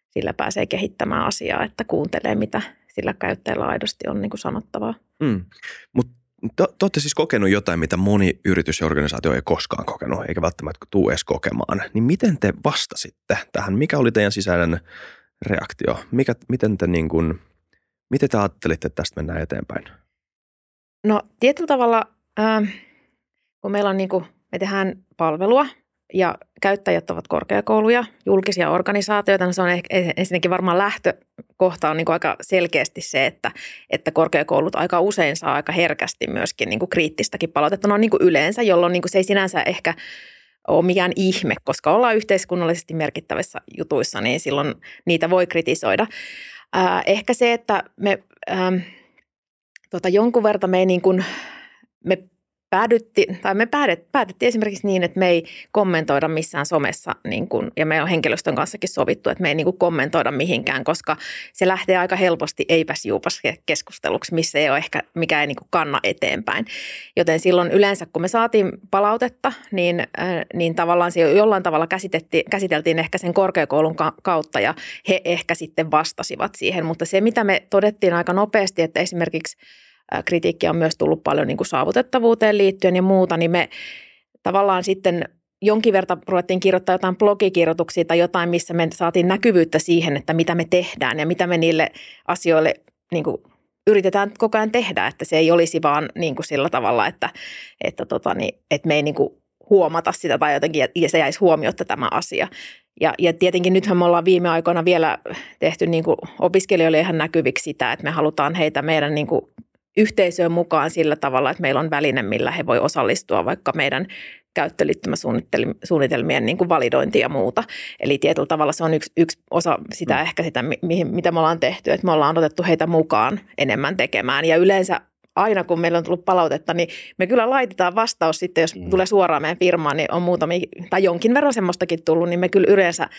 sillä pääsee kehittämään asiaa, että kuuntelee, mitä sillä käyttäjällä aidosti on niin kuin sanottavaa. Mm. Mutta te, te olette siis kokenut jotain, mitä moni yritys ja organisaatio ei koskaan kokenut, eikä välttämättä tule edes kokemaan. Niin miten te vastasitte tähän? Mikä oli teidän sisäinen reaktio? Mikä, miten, te niin kuin, miten te ajattelitte, että tästä mennään eteenpäin? No tietyllä tavalla, äh, kun meillä on niin kuin, me tehdään palvelua ja käyttäjät ovat korkeakouluja, julkisia organisaatioita, niin se on ensinnäkin varmaan lähtökohta on niin kuin aika selkeästi se, että, että korkeakoulut aika usein saa aika herkästi myöskin niin kuin kriittistäkin palautetta. No niin kuin yleensä, jolloin niin kuin se ei sinänsä ehkä ole mikään ihme, koska ollaan yhteiskunnallisesti merkittävissä jutuissa, niin silloin niitä voi kritisoida. Ää, ehkä se, että me ää, tota, jonkun verran me, ei niin kuin, me päädytti, tai me päätettiin esimerkiksi niin, että me ei kommentoida missään somessa, niin kuin, ja me on henkilöstön kanssakin sovittu, että me ei niin kuin kommentoida mihinkään, koska se lähtee aika helposti eipäs juupas keskusteluksi, missä ei ole ehkä mikään niin kuin kanna eteenpäin. Joten silloin yleensä, kun me saatiin palautetta, niin, äh, niin tavallaan se jollain tavalla käsiteltiin, ehkä sen korkeakoulun kautta, ja he ehkä sitten vastasivat siihen. Mutta se, mitä me todettiin aika nopeasti, että esimerkiksi – kritiikkiä on myös tullut paljon niin kuin saavutettavuuteen liittyen ja muuta, niin me tavallaan sitten jonkin verran ruvettiin kirjoittaa jotain blogikirjoituksia tai jotain, missä me saatiin näkyvyyttä siihen, että mitä me tehdään ja mitä me niille asioille niin kuin yritetään koko ajan tehdä, että se ei olisi vaan niin kuin sillä tavalla, että, että, tota, niin, että me ei niin kuin huomata sitä tai jotenkin, ja se jäisi huomiota tämä asia. Ja, ja tietenkin nythän me ollaan viime aikoina vielä tehty niin kuin opiskelijoille ihan näkyviksi sitä, että me halutaan heitä meidän niin kuin yhteisöön mukaan sillä tavalla, että meillä on väline, millä he voi osallistua vaikka meidän käyttöliittymäsuunnitelmien niin kuin validointi ja muuta. Eli tietyllä tavalla se on yksi, yksi osa sitä mm. ehkä sitä, mihin, mitä me ollaan tehty, että me ollaan otettu heitä mukaan enemmän tekemään. Ja yleensä aina kun meillä on tullut palautetta, niin me kyllä laitetaan vastaus sitten, jos mm. tulee suoraan meidän firmaan, niin on muutamia, tai jonkin verran semmoistakin tullut, niin me kyllä yleensä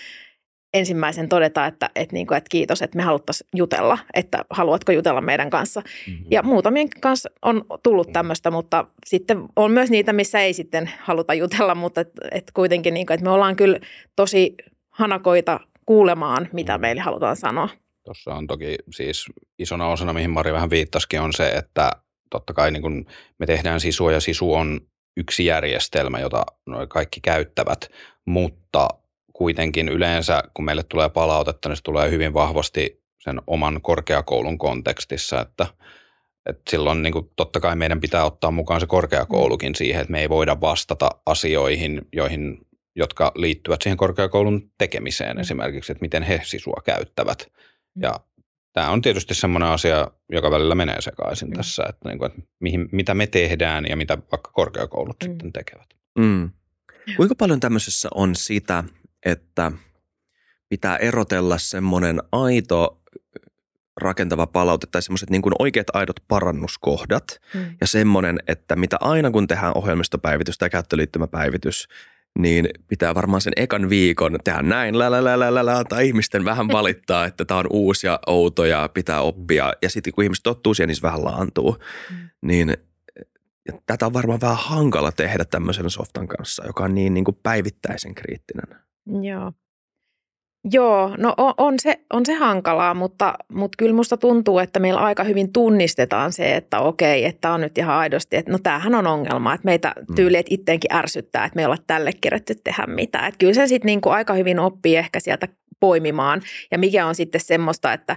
ensimmäisen todeta, että, että, niin kuin, että kiitos, että me haluttaisiin jutella, että haluatko jutella meidän kanssa. Mm-hmm. Ja muutamien kanssa on tullut mm-hmm. tämmöistä, mutta sitten on myös niitä, missä ei sitten haluta jutella, mutta et, et kuitenkin, niin kuin, että me ollaan kyllä tosi hanakoita kuulemaan, mitä mm-hmm. meille halutaan sanoa. Tuossa on toki siis isona osana, mihin Mari vähän viittasikin, on se, että totta kai niin kun me tehdään sisua ja sisu on yksi järjestelmä, jota kaikki käyttävät, mutta kuitenkin yleensä, kun meille tulee palautetta, niin se tulee hyvin vahvasti sen oman korkeakoulun kontekstissa, että, että silloin niin kuin, totta kai meidän pitää ottaa mukaan se korkeakoulukin siihen, että me ei voida vastata asioihin, joihin, jotka liittyvät siihen korkeakoulun tekemiseen esimerkiksi, että miten he sisua käyttävät. Ja tämä on tietysti semmoinen asia, joka välillä menee sekaisin mm. tässä, että, niin kuin, että mihin, mitä me tehdään ja mitä vaikka korkeakoulut mm. sitten tekevät. Mm. Kuinka paljon tämmöisessä on sitä, että pitää erotella semmoinen aito rakentava palaute tai semmoiset niin kuin oikeat aidot parannuskohdat mm. ja semmoinen, että mitä aina kun tehdään ohjelmistopäivitys tai käyttöliittymäpäivitys, niin pitää varmaan sen ekan viikon tehdä näin, lä, lä, lä, lä, lä, tai ihmisten vähän valittaa, että tämä on uusi ja outo ja pitää oppia. Ja sitten kun ihmiset tottuu siihen, niin se vähän laantuu. Mm. Niin ja tätä on varmaan vähän hankala tehdä tämmöisen softan kanssa, joka on niin, niin kuin päivittäisen kriittinen. Joo. Joo, no on, on, se, on se hankalaa, mutta, mutta kyllä musta tuntuu, että meillä aika hyvin tunnistetaan se, että okei, että on nyt ihan aidosti, että no tämähän on ongelma, että meitä mm. tyyli, että itteenkin ärsyttää, että me ei olla tälle kerätty tehdä mitään. Että kyllä se sitten niin aika hyvin oppii ehkä sieltä poimimaan ja mikä on sitten semmoista, että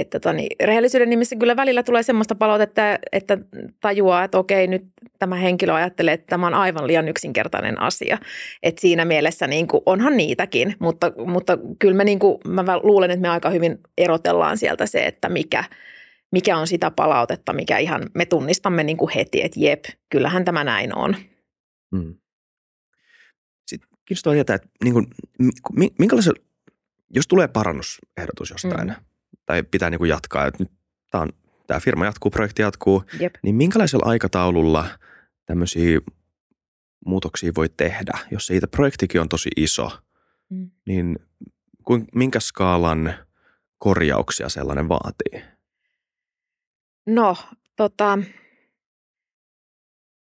että toni, rehellisyyden nimissä kyllä välillä tulee semmoista palautetta, että tajuaa, että okei, nyt tämä henkilö ajattelee, että tämä on aivan liian yksinkertainen asia. Että siinä mielessä niin kuin, onhan niitäkin, mutta, mutta kyllä me niin kuin, mä luulen, että me aika hyvin erotellaan sieltä se, että mikä, mikä on sitä palautetta, mikä ihan me tunnistamme niin kuin heti, että jep, kyllähän tämä näin on. Hmm. Sitten kiinnostaa tietää, että niin kuin, minkälaisen, jos tulee parannusehdotus jostain, hmm tai pitää niin kuin jatkaa, että nyt tämä, on, tämä firma jatkuu, projekti jatkuu, Jep. niin minkälaisella aikataululla tämmöisiä muutoksia voi tehdä, jos siitä projektikin on tosi iso, mm. niin kuin, minkä skaalan korjauksia sellainen vaatii? No, tota,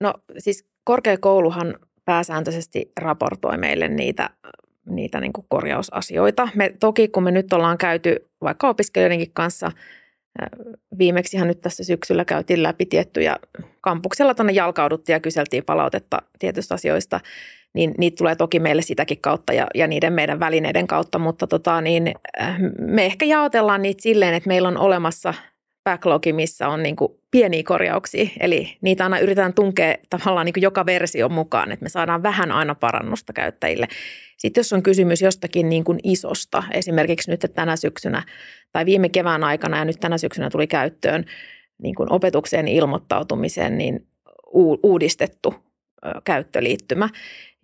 no siis korkeakouluhan pääsääntöisesti raportoi meille niitä niitä niin kuin korjausasioita. Me toki, kun me nyt ollaan käyty vaikka opiskelijoidenkin kanssa, viimeksihan nyt tässä syksyllä käytiin läpi tiettyjä kampuksella tuonne jalkauduttiin ja kyseltiin palautetta tietystä asioista, niin niitä tulee toki meille sitäkin kautta ja, ja niiden meidän välineiden kautta, mutta tota, niin, me ehkä jaotellaan niitä silleen, että meillä on olemassa – backlogi, missä on niin kuin pieniä korjauksia. Eli niitä aina yritetään tunkea tavallaan niin kuin joka versio mukaan, että me saadaan vähän aina parannusta käyttäjille. Sitten jos on kysymys jostakin niin kuin isosta, esimerkiksi nyt että tänä syksynä tai viime kevään aikana ja nyt tänä syksynä tuli käyttöön niin kuin opetukseen ilmoittautumiseen niin uudistettu käyttöliittymä.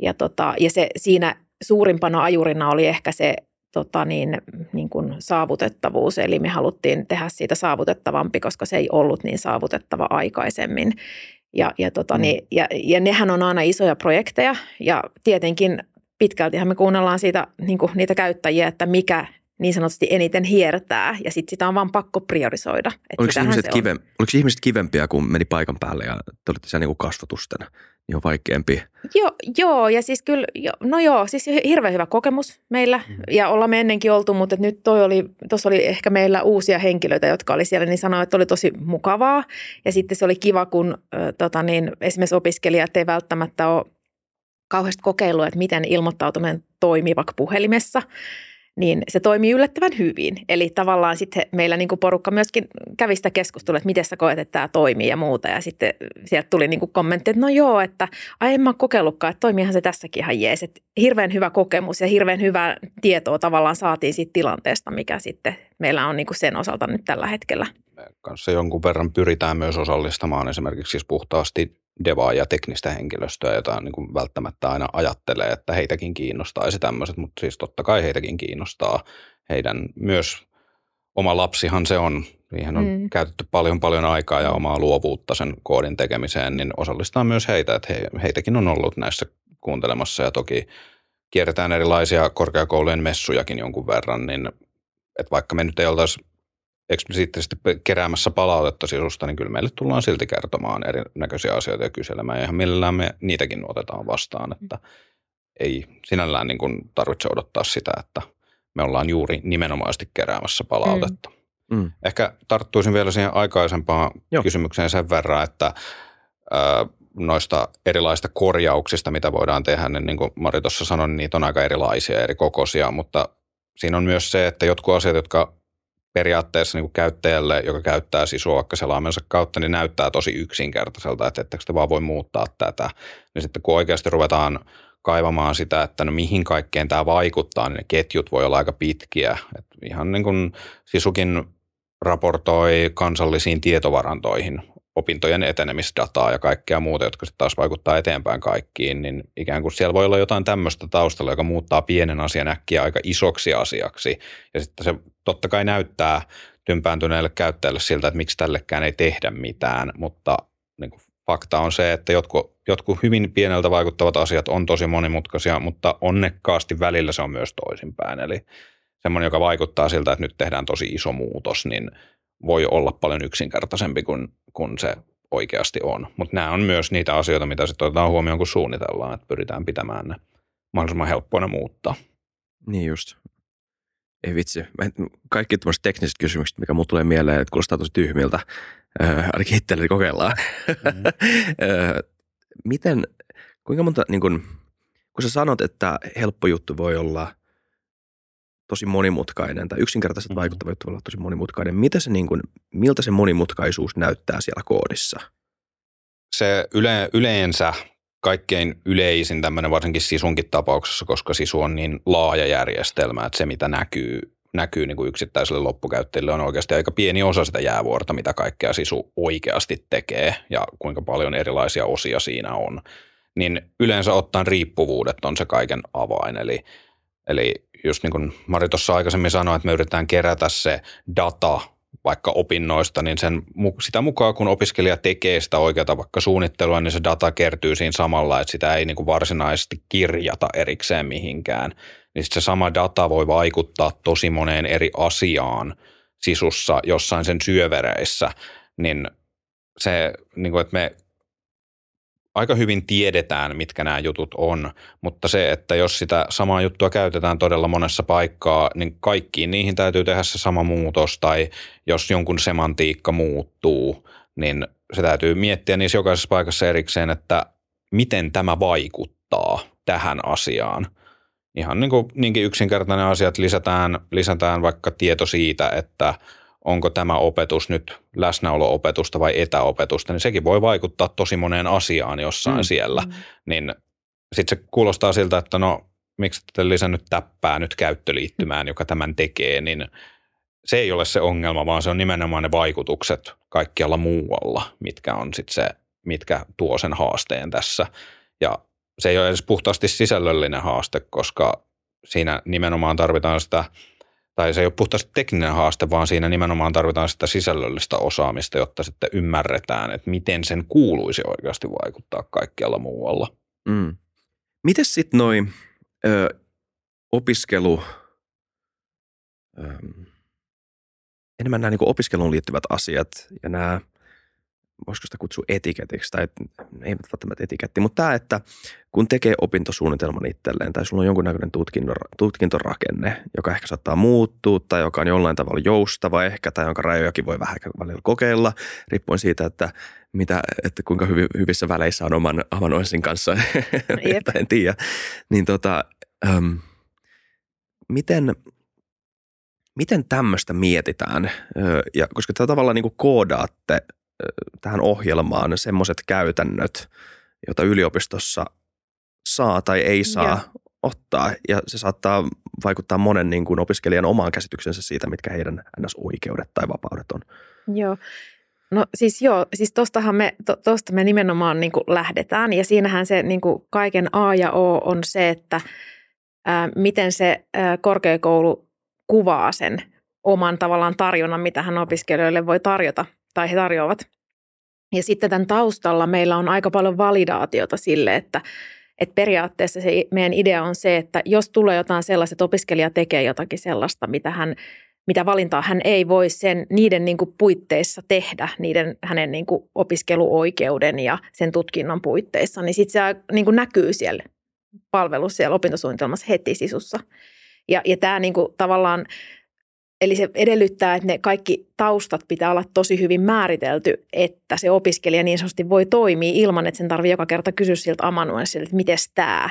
Ja, tota, ja se siinä suurimpana ajurina oli ehkä se tota niin, niin kuin saavutettavuus, eli me haluttiin tehdä siitä saavutettavampi, koska se ei ollut niin saavutettava aikaisemmin. Ja, ja, tota, mm. niin, ja, ja nehän on aina isoja projekteja ja tietenkin pitkältihän me kuunnellaan siitä, niin kuin niitä käyttäjiä, että mikä niin sanotusti eniten hiertää ja sitten sitä on vaan pakko priorisoida. Että oliko, ihmiset kive, oliko ihmiset kivempiä, kun meni paikan päälle ja te olitte siellä niin kasvatustena? On vaikeampi. Joo, joo, ja siis kyllä, no joo, siis hirveän hyvä kokemus meillä mm. ja ollaan me ennenkin oltu, mutta nyt toi oli, tuossa oli ehkä meillä uusia henkilöitä, jotka oli siellä, niin sanoin, että oli tosi mukavaa ja sitten se oli kiva, kun äh, tota niin, esimerkiksi opiskelijat ei välttämättä ole kauheasti kokeillut, että miten ilmoittautuminen toimii vaikka puhelimessa – niin se toimii yllättävän hyvin. Eli tavallaan sitten meillä niin kuin porukka myöskin kävi sitä keskustelua, että miten sä koet, että tämä toimii ja muuta. Ja sitten sieltä tuli niin kuin kommentti, että no joo, että ai en mä kokeillutkaan, että toimiihan se tässäkin ihan jees. Että hirveän hyvä kokemus ja hirveän hyvää tietoa tavallaan saatiin siitä tilanteesta, mikä sitten meillä on niin kuin sen osalta nyt tällä hetkellä. Kanssa jonkun verran pyritään myös osallistamaan esimerkiksi siis puhtaasti devaa ja teknistä henkilöstöä, jota niin kuin välttämättä aina ajattelee, että heitäkin kiinnostaisi tämmöiset, mutta siis totta kai heitäkin kiinnostaa. Heidän myös oma lapsihan se on, siihen on mm. käytetty paljon paljon aikaa ja omaa luovuutta sen koodin tekemiseen, niin osallistaa myös heitä, että he, heitäkin on ollut näissä kuuntelemassa. Ja toki kierretään erilaisia korkeakoulujen messujakin jonkun verran, niin että vaikka me nyt ei oltaisi eksplisiittisesti keräämässä palautetta sisusta, niin kyllä meille tullaan silti kertomaan erinäköisiä asioita ja kyselemään. Ja ihan mielellään me niitäkin otetaan vastaan, että ei sinällään niin kuin tarvitse odottaa sitä, että me ollaan juuri nimenomaisesti keräämässä palautetta. Mm. Mm. Ehkä tarttuisin vielä siihen aikaisempaan Joo. kysymykseen sen verran, että ö, noista erilaisista korjauksista, mitä voidaan tehdä, niin, niin kuin Mari tuossa sanoi, niin niitä on aika erilaisia, eri kokoisia, mutta siinä on myös se, että jotkut asiat, jotka periaatteessa niin kuin käyttäjälle, joka käyttää sisua vaikka selaamensa kautta, niin näyttää tosi yksinkertaiselta, että ettekö te vaan voi muuttaa tätä. Niin sitten kun oikeasti ruvetaan kaivamaan sitä, että no mihin kaikkeen tämä vaikuttaa, niin ne ketjut voi olla aika pitkiä. Et ihan niin kuin Sisukin raportoi kansallisiin tietovarantoihin opintojen etenemisdataa ja kaikkea muuta, jotka sitten taas vaikuttaa eteenpäin kaikkiin, niin ikään kuin siellä voi olla jotain tämmöistä taustalla, joka muuttaa pienen asian äkkiä aika isoksi asiaksi. Ja sitten se totta kai näyttää tympääntyneelle käyttäjälle siltä, että miksi tällekään ei tehdä mitään, mutta niin kuin fakta on se, että jotkut, jotkut hyvin pieneltä vaikuttavat asiat on tosi monimutkaisia, mutta onnekkaasti välillä se on myös toisinpäin. Eli semmoinen, joka vaikuttaa siltä, että nyt tehdään tosi iso muutos, niin voi olla paljon yksinkertaisempi kuin, kuin se oikeasti on. Mutta nämä on myös niitä asioita, mitä sitten otetaan huomioon, kun suunnitellaan, että pyritään pitämään ne mahdollisimman helppoina muuttaa. Niin just. Ei vitsi. Kaikki tämmöiset tekniset kysymykset, mikä mulle tulee mieleen, että kuulostaa tosi tyhmiltä. Äh, ainakin itselleni kokeillaan. Mm-hmm. Miten, kuinka monta, niin kun, kun sä sanot, että helppo juttu voi olla tosi monimutkainen tai yksinkertaiset mm-hmm. vaikuttava juttu voi olla tosi monimutkainen. Mitä se, niin kun, miltä se monimutkaisuus näyttää siellä koodissa? Se yle, yleensä kaikkein yleisin tämmöinen varsinkin sisunkin tapauksessa, koska sisu on niin laaja järjestelmä, että se mitä näkyy, näkyy niin kuin yksittäiselle loppukäyttäjille on oikeasti aika pieni osa sitä jäävuorta, mitä kaikkea sisu oikeasti tekee ja kuinka paljon erilaisia osia siinä on. Niin yleensä ottaen riippuvuudet on se kaiken avain, eli, eli just niin kuin Mari tuossa aikaisemmin sanoi, että me yritetään kerätä se data vaikka opinnoista, niin sen, sitä mukaan kun opiskelija tekee sitä oikeata vaikka suunnittelua, niin se data kertyy siinä samalla, että sitä ei niin kuin varsinaisesti kirjata erikseen mihinkään. Niin se sama data voi vaikuttaa tosi moneen eri asiaan sisussa jossain sen syövereissä, niin se, niin kuin, että me aika hyvin tiedetään, mitkä nämä jutut on, mutta se, että jos sitä samaa juttua käytetään todella monessa paikkaa, niin kaikkiin niihin täytyy tehdä se sama muutos, tai jos jonkun semantiikka muuttuu, niin se täytyy miettiä niissä jokaisessa paikassa erikseen, että miten tämä vaikuttaa tähän asiaan. Ihan niin kuin niinkin yksinkertainen asia, että lisätään, lisätään vaikka tieto siitä, että – onko tämä opetus nyt läsnäolo-opetusta vai etäopetusta, niin sekin voi vaikuttaa tosi moneen asiaan jossain mm. siellä. Mm. Niin sitten se kuulostaa siltä, että no miksi te lisännyt täppää nyt käyttöliittymään, joka tämän tekee, niin se ei ole se ongelma, vaan se on nimenomaan ne vaikutukset kaikkialla muualla, mitkä on sitten se, mitkä tuo sen haasteen tässä. Ja se ei ole edes puhtaasti sisällöllinen haaste, koska siinä nimenomaan tarvitaan sitä, tai se ei ole puhtaasti tekninen haaste, vaan siinä nimenomaan tarvitaan sitä sisällöllistä osaamista, jotta sitten ymmärretään, että miten sen kuuluisi oikeasti vaikuttaa kaikkialla muualla. Mm. Miten sitten noin opiskelu, ö, enemmän nämä niin opiskeluun liittyvät asiat ja nämä, voisiko sitä kutsua etiketiksi, tai ei välttämättä etiketti, mutta tämä, että kun tekee opintosuunnitelman itselleen, tai sulla on jonkunnäköinen tutkinto, tutkintorakenne, joka ehkä saattaa muuttua, tai joka on jollain tavalla joustava ehkä, tai jonka rajojakin voi vähän välillä kokeilla, riippuen siitä, että, mitä, että kuinka hyvi, hyvissä väleissä on oman amanuenssin kanssa, että en tiedä. Niin tota, ähm, miten, miten tämmöistä mietitään, ja koska te tavallaan niin koodaatte tähän ohjelmaan semmoiset käytännöt, joita yliopistossa saa tai ei saa ja. ottaa, ja se saattaa vaikuttaa monen niin kuin opiskelijan omaan käsityksensä siitä, mitkä heidän ns-oikeudet tai vapaudet on. Joo. No siis joo, siis tostahan me, to, tosta me nimenomaan niin kuin lähdetään ja siinähän se niin kuin kaiken A ja O on se, että ää, miten se ää, korkeakoulu kuvaa sen oman tavallaan tarjonnan, mitä hän opiskelijoille voi tarjota tai he tarjoavat. Ja sitten tämän taustalla meillä on aika paljon validaatiota sille, että, että periaatteessa se meidän idea on se, että jos tulee jotain sellaista, että opiskelija tekee jotakin sellaista, mitä, hän, mitä valintaa hän ei voi sen, niiden niin kuin puitteissa tehdä, niiden hänen niin kuin opiskeluoikeuden ja sen tutkinnon puitteissa, niin sitten se niin kuin näkyy siellä palvelussa siellä opintosuunnitelmassa heti sisussa. Ja, ja tämä niin kuin tavallaan, eli se edellyttää, että ne kaikki taustat pitää olla tosi hyvin määritelty, että se opiskelija niin sanotusti voi toimia ilman, että sen tarvitsee joka kerta kysyä siltä amanuenssilta, että miten tämä.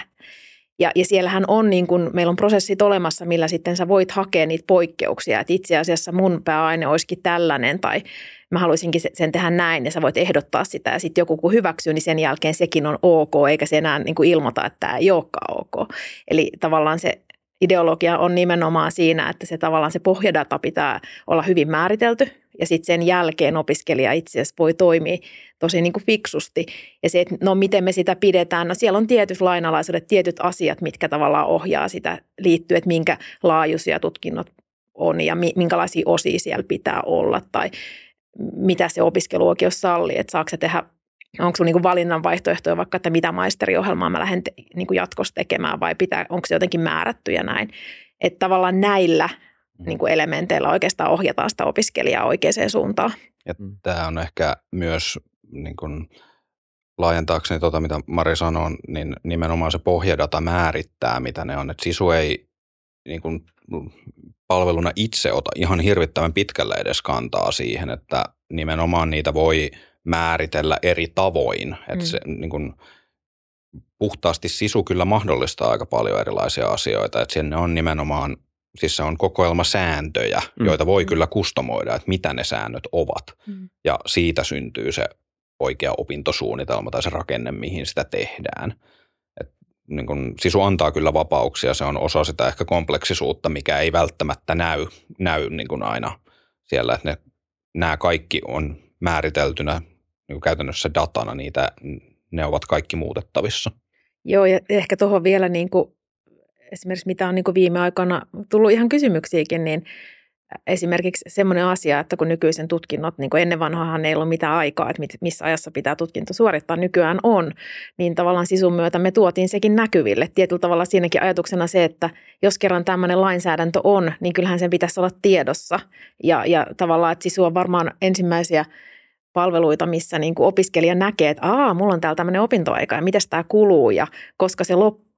Ja, ja siellähän on niin kuin, meillä on prosessit olemassa, millä sitten sä voit hakea niitä poikkeuksia, että itse asiassa mun pääaine olisikin tällainen tai mä haluaisinkin sen tehdä näin ja sä voit ehdottaa sitä ja sitten joku kun hyväksyy, niin sen jälkeen sekin on ok, eikä se enää niin ilmoita, että tämä ei olekaan ok. Eli tavallaan se ideologia on nimenomaan siinä, että se tavallaan se pohjadata pitää olla hyvin määritelty ja sitten sen jälkeen opiskelija itse asiassa voi toimia tosi niin kuin fiksusti. Ja se, että no miten me sitä pidetään, no siellä on tietyt lainalaisuudet, tietyt asiat, mitkä tavallaan ohjaa sitä liittyen, että minkä laajuisia tutkinnot on ja minkälaisia osia siellä pitää olla tai mitä se opiskeluoikeus sallii, että saako se tehdä onko sinulla niinku valinnan vaihtoehtoja vaikka, että mitä maisteriohjelmaa mä lähden te, niinku jatkossa tekemään vai pitää, onko se jotenkin määrätty ja näin. Että tavallaan näillä niinku elementeillä oikeastaan ohjataan sitä opiskelijaa oikeaan suuntaan. Ja mm. tämä on ehkä myös niin kuin laajentaakseni tuota, mitä Mari sanoi, niin nimenomaan se pohjadata määrittää, mitä ne on. Et sisu ei niin kuin palveluna itse ota ihan hirvittävän pitkälle edes kantaa siihen, että nimenomaan niitä voi määritellä eri tavoin. Että mm. se niin kuin, puhtaasti sisu kyllä mahdollistaa aika paljon erilaisia asioita. Että sinne on nimenomaan, siis se on kokoelma sääntöjä, mm. joita voi kyllä kustomoida, että mitä ne säännöt ovat. Mm. Ja siitä syntyy se oikea opintosuunnitelma tai se rakenne, mihin sitä tehdään niin kuin, sisu antaa kyllä vapauksia, se on osa sitä ehkä kompleksisuutta, mikä ei välttämättä näy, näy niin kuin aina siellä, että ne, nämä kaikki on määriteltynä niin käytännössä datana, niitä, ne ovat kaikki muutettavissa. Joo, ja ehkä tuohon vielä niin kuin, esimerkiksi mitä on niin kuin viime aikoina tullut ihan kysymyksiäkin, niin – esimerkiksi semmoinen asia, että kun nykyisen tutkinnot, niin kuin ennen vanhahan ei ollut mitään aikaa, että missä ajassa pitää tutkinto suorittaa, nykyään on, niin tavallaan sisun myötä me tuotiin sekin näkyville. Tietyllä tavalla siinäkin ajatuksena se, että jos kerran tämmöinen lainsäädäntö on, niin kyllähän sen pitäisi olla tiedossa. Ja, ja tavallaan, että sisu on varmaan ensimmäisiä palveluita, missä niin kuin opiskelija näkee, että aa, mulla on täällä tämmöinen opintoaika ja miten tämä kuluu ja koska se loppuu.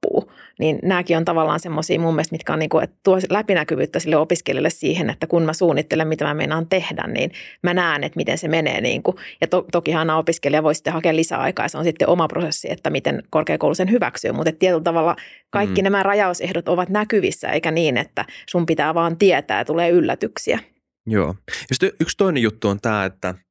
Niin nämäkin on tavallaan semmoisia mun mielestä, mitkä on niin kuin, että tuo läpinäkyvyyttä sille opiskelijalle siihen, että kun mä suunnittelen, mitä mä meinaan tehdä, niin mä näen, että miten se menee. Niin kuin. Ja to, tokihan opiskelija voi sitten hakea lisäaikaa ja se on sitten oma prosessi, että miten korkeakoulu sen hyväksyy. Mutta tietyllä tavalla kaikki mm. nämä rajausehdot ovat näkyvissä, eikä niin, että sun pitää vaan tietää ja tulee yllätyksiä. Joo. Ja sitten yksi toinen juttu on tämä, että –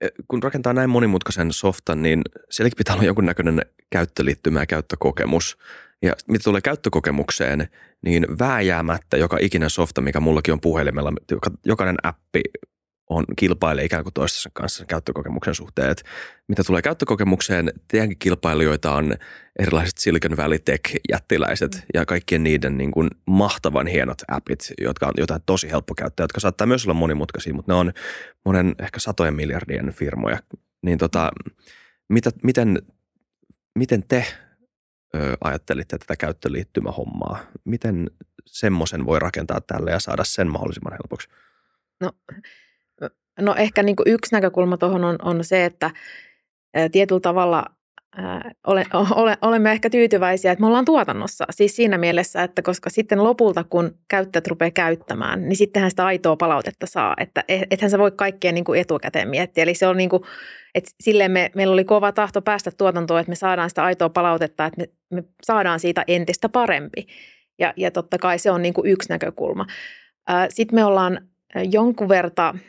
Eh, kun rakentaa näin monimutkaisen softan, niin sielläkin pitää olla jonkunnäköinen käyttöliittymä ja käyttökokemus. Ja mitä tulee käyttökokemukseen, niin vääjäämättä joka ikinen softa, mikä mullakin on puhelimella, jokainen appi on kilpailee ikään kuin toistensa kanssa käyttökokemuksen suhteen. Et mitä tulee käyttökokemukseen, teidänkin kilpailijoita on erilaiset Silicon Valley Tech-jättiläiset mm. ja kaikkien niiden niin kuin mahtavan hienot appit, jotka on jotain tosi helppo käyttää, jotka saattaa myös olla monimutkaisia, mutta ne on monen ehkä satojen miljardien firmoja. Niin tota, mitä, miten, miten te ajattelitte tätä käyttöliittymähommaa? Miten semmoisen voi rakentaa tälle ja saada sen mahdollisimman helpoksi? No No ehkä niin kuin yksi näkökulma tuohon on, on se, että tietyllä tavalla ole, ole, olemme ehkä tyytyväisiä, että me ollaan tuotannossa. Siis siinä mielessä, että koska sitten lopulta, kun käyttäjät rupeaa käyttämään, niin sittenhän sitä aitoa palautetta saa. Että ethän sä voi kaikkea niin kuin etukäteen miettiä. Eli se on niin kuin, että silleen me, meillä oli kova tahto päästä tuotantoon, että me saadaan sitä aitoa palautetta, että me, me saadaan siitä entistä parempi. Ja, ja totta kai se on niin kuin yksi näkökulma. Sitten me ollaan jonkun verran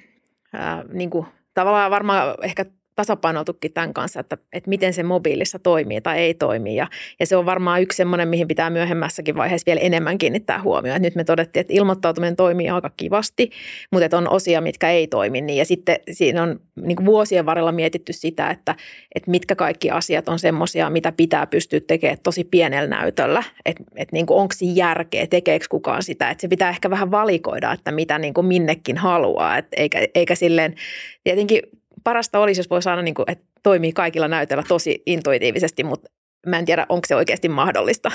ää, niin kuin, tavallaan varmaan ehkä tasapainotukin tämän kanssa, että, että miten se mobiilissa toimii tai ei toimi. Ja, ja se on varmaan yksi semmoinen, mihin pitää myöhemmässäkin vaiheessa vielä enemmän kiinnittää huomioon. nyt me todettiin, että ilmoittautuminen toimii aika kivasti, mutta että on osia, mitkä ei toimi. Niin. Ja sitten siinä on niin vuosien varrella mietitty sitä, että, että mitkä kaikki asiat on semmoisia, mitä pitää pystyä tekemään tosi pienellä näytöllä. Että, että niin onko siinä järkeä, tekeekö kukaan sitä. Että se pitää ehkä vähän valikoida, että mitä niin minnekin haluaa. Että eikä, eikä silleen, tietenkin parasta olisi, jos voi saada, niin kuin, että toimii kaikilla näytöillä tosi intuitiivisesti, mutta mä en tiedä, onko se oikeasti mahdollista.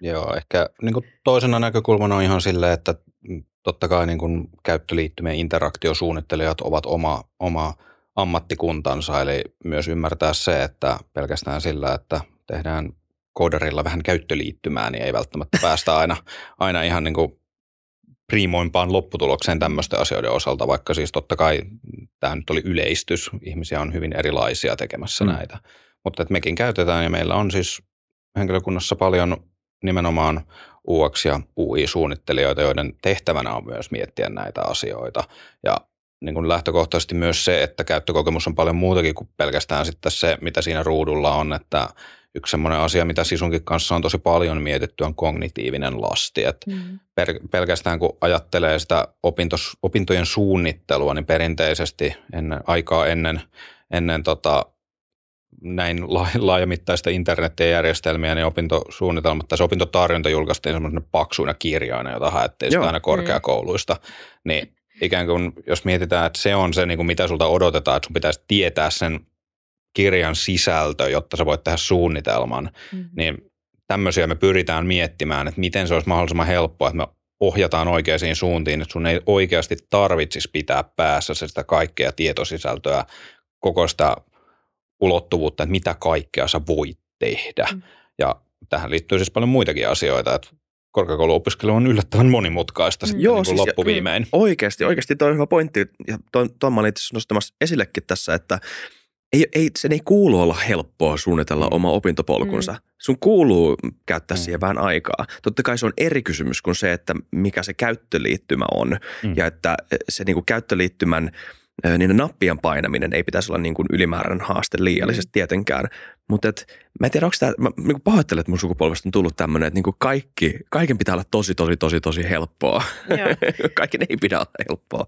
Joo, ehkä niin kuin toisena näkökulmana on ihan silleen, että totta kai niin kuin käyttöliittymien interaktiosuunnittelijat ovat oma, oma ammattikuntansa, eli myös ymmärtää se, että pelkästään sillä, että tehdään koodarilla vähän käyttöliittymää, niin ei välttämättä päästä aina, aina ihan niin kuin priimoimpaan lopputulokseen tämmöisten asioiden osalta, vaikka siis totta kai tämä nyt oli yleistys, ihmisiä on hyvin erilaisia tekemässä mm. näitä. Mutta että mekin käytetään ja meillä on siis henkilökunnassa paljon nimenomaan UX- ja UI-suunnittelijoita, joiden tehtävänä on myös miettiä näitä asioita. Ja niin kuin lähtökohtaisesti myös se, että käyttökokemus on paljon muutakin kuin pelkästään sitten se, mitä siinä ruudulla on, että yksi semmoinen asia, mitä Sisunkin kanssa on tosi paljon mietitty, on kognitiivinen lasti. Et mm. per, pelkästään kun ajattelee sitä opintos, opintojen suunnittelua, niin perinteisesti ennen, aikaa ennen, ennen tota, näin laajamittaista internetin järjestelmiä, niin opintosuunnitelmat tai se opintotarjonta julkaistiin semmoisena paksuina kirjoina, jota haettiin sitä aina korkeakouluista. Mm. Niin ikään kuin jos mietitään, että se on se, niin kuin mitä sulta odotetaan, että sun pitäisi tietää sen kirjan sisältö, jotta sä voit tehdä suunnitelman, mm-hmm. niin tämmöisiä me pyritään miettimään, että miten se olisi mahdollisimman helppoa, että me ohjataan oikeisiin suuntiin, että sun ei oikeasti tarvitsisi pitää päässä sitä kaikkea tietosisältöä, koko sitä ulottuvuutta, että mitä kaikkea sä voit tehdä. Mm. Ja tähän liittyy siis paljon muitakin asioita, että korkeakouluopiskelu on yllättävän monimutkaista sitten Joo, niin siis loppuviimein. Ja, oikeasti, oikeasti toi on hyvä pointti. Ja tuon to, mä olin nostamassa esillekin tässä, että ei, ei, sen ei kuulu olla helppoa suunnitella oma opintopolkunsa. Mm. Sun kuuluu käyttää mm. siihen vähän aikaa. Totta kai se on eri kysymys kuin se, että mikä se käyttöliittymä on. Mm. Ja että se niin kuin käyttöliittymän niin nappien painaminen ei pitäisi olla niin kuin ylimääräinen haaste liiallisesti mm. tietenkään. Mutta mä en tiedä, onko tämä, mä niin pahoittelen, että mun sukupolvesta on tullut tämmöinen, että niin kuin kaikki, kaiken pitää olla tosi, tosi, tosi, tosi helppoa. Kaiken ei pidä olla helppoa.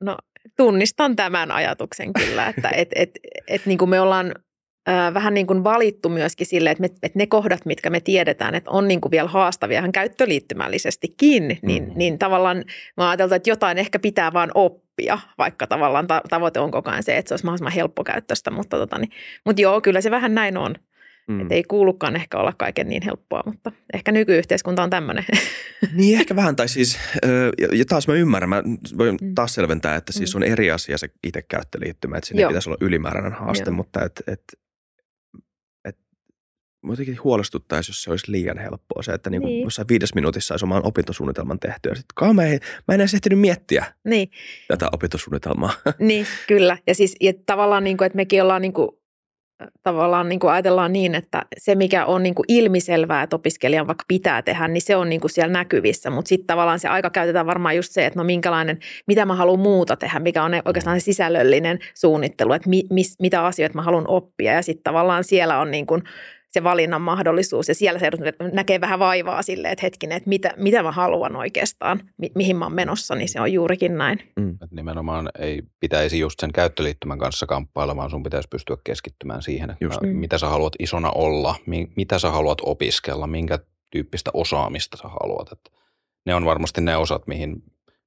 No tunnistan tämän ajatuksen kyllä, että et, et, et, niin kuin me ollaan äh, vähän niin kuin valittu myöskin sille, että, me, että ne kohdat, mitkä me tiedetään, että on niin kuin vielä haastavia ihan käyttöliittymällisestikin, niin, mm. niin tavallaan mä ajateltu, että jotain ehkä pitää vaan oppia, vaikka tavallaan ta- tavoite on koko ajan se, että se olisi mahdollisimman helppokäyttöistä, mutta, tota, niin, mutta joo, kyllä se vähän näin on. Mm. Että ei kuulukaan ehkä olla kaiken niin helppoa, mutta ehkä nykyyhteiskunta on tämmöinen. Niin ehkä vähän, tai siis, ja taas mä ymmärrän, mä voin mm. taas selventää, että siis mm. on eri asia se itse käyttöliittymä, että siinä pitäisi olla ylimääräinen haaste, Joo. mutta et, et, et, jotenkin huolestuttaisi, jos se olisi liian helppoa se, että niin. Niin jossain viides minuutissa olisi oman opintosuunnitelman tehty. Ja sitten mä, en, mä en edes ehtinyt miettiä niin. tätä opintosuunnitelmaa. Niin, kyllä. Ja siis ja tavallaan, niin kuin, että mekin ollaan niin kuin tavallaan niin kuin ajatellaan niin, että se mikä on niin kuin ilmiselvää, että opiskelijan vaikka pitää tehdä, niin se on niin kuin siellä näkyvissä. Mutta sitten tavallaan se aika käytetään varmaan just se, että no minkälainen, mitä mä haluan muuta tehdä, mikä on oikeastaan se sisällöllinen suunnittelu, että mi, mis, mitä asioita mä haluan oppia. Ja sitten tavallaan siellä on niin kuin se valinnan mahdollisuus. Ja siellä se näkee vähän vaivaa silleen, että hetkinen, että mitä, mitä mä haluan oikeastaan, mi- mihin mä oon menossa, niin se on juurikin näin. Mm. Että nimenomaan ei pitäisi just sen käyttöliittymän kanssa kamppailla, vaan sun pitäisi pystyä keskittymään siihen, että just. mitä sä haluat isona olla, mi- mitä sä haluat opiskella, minkä tyyppistä osaamista sä haluat. Että ne on varmasti ne osat, mihin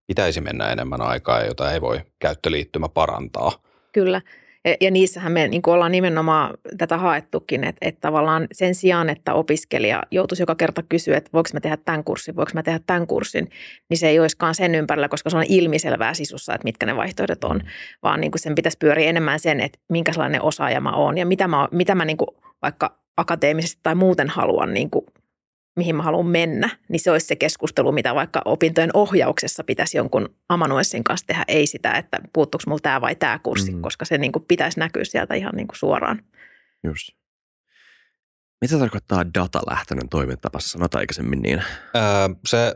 pitäisi mennä enemmän aikaa ja jota ei voi käyttöliittymä parantaa. Kyllä. Ja, niissähän me niin ollaan nimenomaan tätä haettukin, että, että tavallaan sen sijaan, että opiskelija joutuisi joka kerta kysyä, että voiko mä tehdä tämän kurssin, voiko mä tehdä tämän kurssin, niin se ei olisikaan sen ympärillä, koska se on ilmiselvää sisussa, että mitkä ne vaihtoehdot on, vaan niin kuin sen pitäisi pyöriä enemmän sen, että minkälainen osaaja mä oon ja mitä mä, mitä mä niin kuin vaikka akateemisesti tai muuten haluan niin kuin mihin mä haluan mennä, niin se olisi se keskustelu, mitä vaikka opintojen ohjauksessa pitäisi jonkun amanuenssin kanssa tehdä, ei sitä, että puuttuuko mulla tämä vai tämä kurssi, mm. koska se niin kuin pitäisi näkyä sieltä ihan niin kuin suoraan. Just. Mitä tarkoittaa datalähtöinen toimintatapa? Sanoit aikaisemmin niin. Öö, se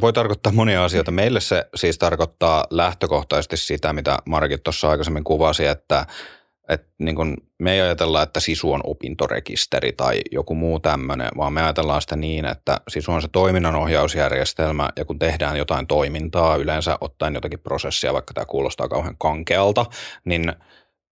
voi tarkoittaa monia asioita. Meille se siis tarkoittaa lähtökohtaisesti sitä, mitä Markit tuossa aikaisemmin kuvasi, että et niin kun me ei ajatella, että SISU on opintorekisteri tai joku muu tämmöinen, vaan me ajatellaan sitä niin, että SISU on se toiminnanohjausjärjestelmä ja kun tehdään jotain toimintaa, yleensä ottaen jotakin prosessia, vaikka tämä kuulostaa kauhean kankealta, niin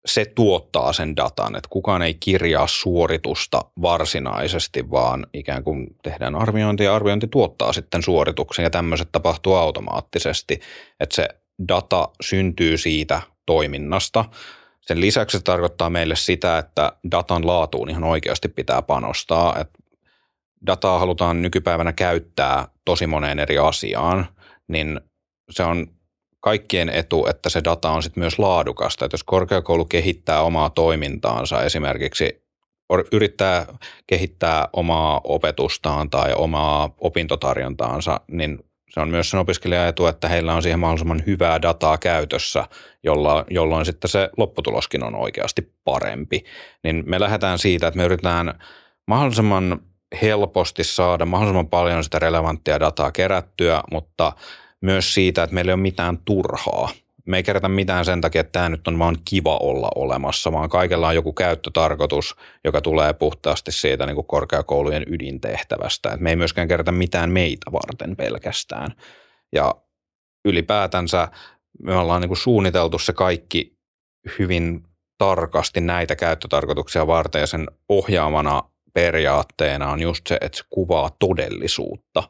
se tuottaa sen datan, että kukaan ei kirjaa suoritusta varsinaisesti, vaan ikään kuin tehdään arviointi ja arviointi tuottaa sitten suorituksen ja tämmöiset tapahtuu automaattisesti, että se data syntyy siitä toiminnasta – sen lisäksi se tarkoittaa meille sitä, että datan laatuun ihan oikeasti pitää panostaa. Että dataa halutaan nykypäivänä käyttää tosi moneen eri asiaan, niin se on kaikkien etu, että se data on sitten myös laadukasta. Että jos korkeakoulu kehittää omaa toimintaansa, esimerkiksi yrittää kehittää omaa opetustaan tai omaa opintotarjontaansa, niin se on myös sen opiskelijan etu, että heillä on siihen mahdollisimman hyvää dataa käytössä, jolla, jolloin sitten se lopputuloskin on oikeasti parempi. Niin me lähdetään siitä, että me yritetään mahdollisimman helposti saada mahdollisimman paljon sitä relevanttia dataa kerättyä, mutta myös siitä, että meillä ei ole mitään turhaa me ei kerätä mitään sen takia, että tämä nyt on vaan kiva olla olemassa, vaan kaikella on joku käyttötarkoitus, joka tulee puhtaasti siitä niin kuin korkeakoulujen ydintehtävästä. Et me ei myöskään kerätä mitään meitä varten pelkästään. Ja ylipäätänsä me ollaan niin kuin suunniteltu se kaikki hyvin tarkasti näitä käyttötarkoituksia varten ja sen ohjaamana periaatteena on just se, että se kuvaa todellisuutta.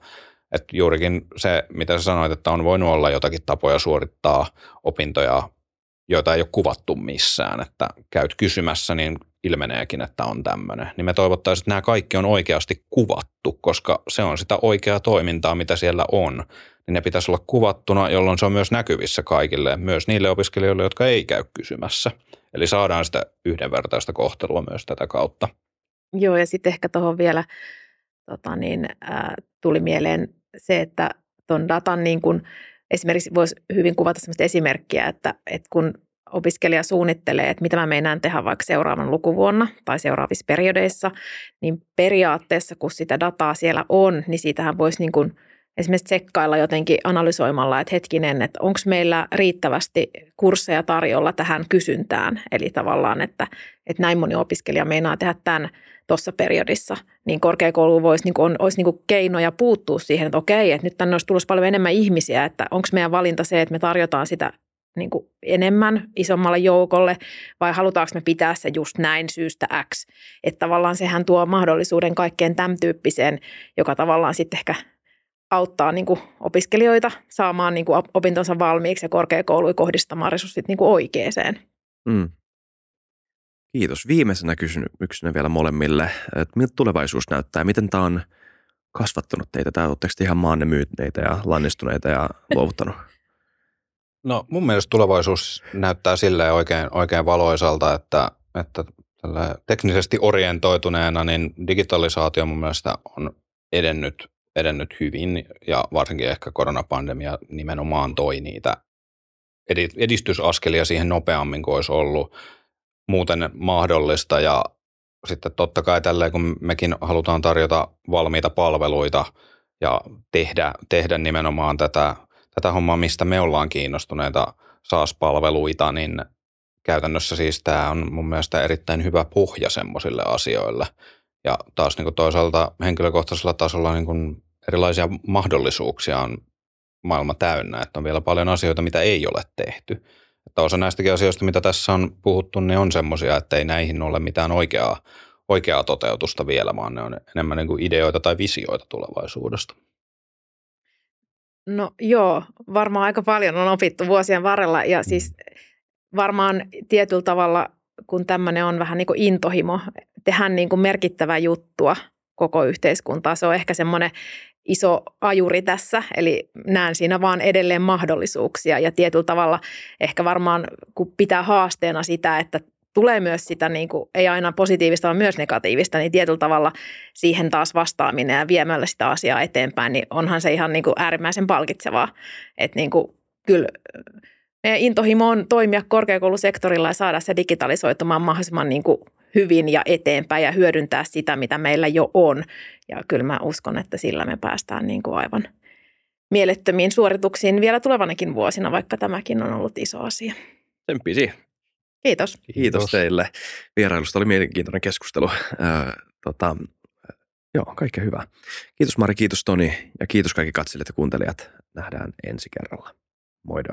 Että juurikin se, mitä sä sanoit, että on voinut olla jotakin tapoja suorittaa opintoja, joita ei ole kuvattu missään, että käyt kysymässä, niin ilmeneekin, että on tämmöinen. Niin me toivottaisiin, että nämä kaikki on oikeasti kuvattu, koska se on sitä oikeaa toimintaa, mitä siellä on. Niin ne pitäisi olla kuvattuna, jolloin se on myös näkyvissä kaikille, myös niille opiskelijoille, jotka ei käy kysymässä. Eli saadaan sitä yhdenvertaista kohtelua myös tätä kautta. Joo, ja sitten ehkä tuohon vielä tota niin, ää, tuli mieleen se, että tuon datan niin kuin, esimerkiksi voisi hyvin kuvata sellaista esimerkkiä, että, että kun opiskelija suunnittelee, että mitä mä meinaan tehdä vaikka seuraavan lukuvuonna tai seuraavissa periodeissa, niin periaatteessa kun sitä dataa siellä on, niin siitähän voisi niin kuin esimerkiksi tsekkailla jotenkin analysoimalla, että hetkinen, että onko meillä riittävästi kursseja tarjolla tähän kysyntään. Eli tavallaan, että, että näin moni opiskelija meinaa tehdä tämän tuossa periodissa, niin korkeakoulu voisi, niin kuin, on, olisi niin kuin keinoja puuttua siihen, että okei, että nyt tänne olisi tulossa paljon enemmän ihmisiä, että onko meidän valinta se, että me tarjotaan sitä niin kuin enemmän isommalle joukolle vai halutaanko me pitää se just näin syystä X. Että tavallaan sehän tuo mahdollisuuden kaikkeen tämän tyyppiseen, joka tavallaan sitten ehkä auttaa niin kuin opiskelijoita saamaan niin kuin opintonsa valmiiksi ja korkeakouluja kohdistamaan resurssit niin kuin oikeeseen. Mm. Kiitos. Viimeisenä kysymyksenä vielä molemmille, että miltä tulevaisuus näyttää? Miten tämä on kasvattanut teitä? Tai oletteko te ihan maanne myytneitä ja lannistuneita ja luovuttanut? No mun mielestä tulevaisuus näyttää silleen oikein, oikein valoisalta, että, että teknisesti orientoituneena niin digitalisaatio mun mielestä on edennyt, edennyt hyvin ja varsinkin ehkä koronapandemia nimenomaan toi niitä edistysaskelia siihen nopeammin kuin olisi ollut muuten mahdollista ja sitten totta kai tälleen, kun mekin halutaan tarjota valmiita palveluita ja tehdä, tehdä nimenomaan tätä, tätä hommaa, mistä me ollaan kiinnostuneita SaaS-palveluita, niin käytännössä siis tämä on mun mielestä erittäin hyvä pohja semmoisille asioille. Ja taas niin kuin toisaalta henkilökohtaisella tasolla niin kuin erilaisia mahdollisuuksia on maailma täynnä, että on vielä paljon asioita, mitä ei ole tehty. Että osa näistäkin asioista, mitä tässä on puhuttu, niin on semmoisia, että ei näihin ole mitään oikeaa, oikeaa toteutusta vielä, vaan ne on enemmän niin kuin ideoita tai visioita tulevaisuudesta. No joo, varmaan aika paljon on opittu vuosien varrella ja siis varmaan tietyllä tavalla, kun tämmöinen on vähän niin kuin intohimo, tehdä niin kuin merkittävää juttua koko yhteiskuntaa. Se on ehkä semmoinen iso ajuri tässä, eli näen siinä vaan edelleen mahdollisuuksia ja tietyllä tavalla ehkä varmaan, kun pitää haasteena sitä, että tulee myös sitä, niin kuin, ei aina positiivista, vaan myös negatiivista, niin tietyllä tavalla siihen taas vastaaminen ja viemällä sitä asiaa eteenpäin, niin onhan se ihan niin kuin äärimmäisen palkitsevaa. Että niin kuin, kyllä meidän intohimo on toimia korkeakoulusektorilla ja saada se digitalisoitumaan mahdollisimman niin kuin hyvin ja eteenpäin ja hyödyntää sitä, mitä meillä jo on. Ja kyllä mä uskon, että sillä me päästään niin kuin aivan mielettömiin suorituksiin vielä tulevanakin vuosina, vaikka tämäkin on ollut iso asia. Tsemppi siihen. Kiitos. Kiitos, teille vierailusta. Oli mielenkiintoinen keskustelu. Äh, tota, joo, kaikkea hyvää. Kiitos Mari, kiitos Toni ja kiitos kaikki katselijat ja kuuntelijat. Nähdään ensi kerralla. Moido.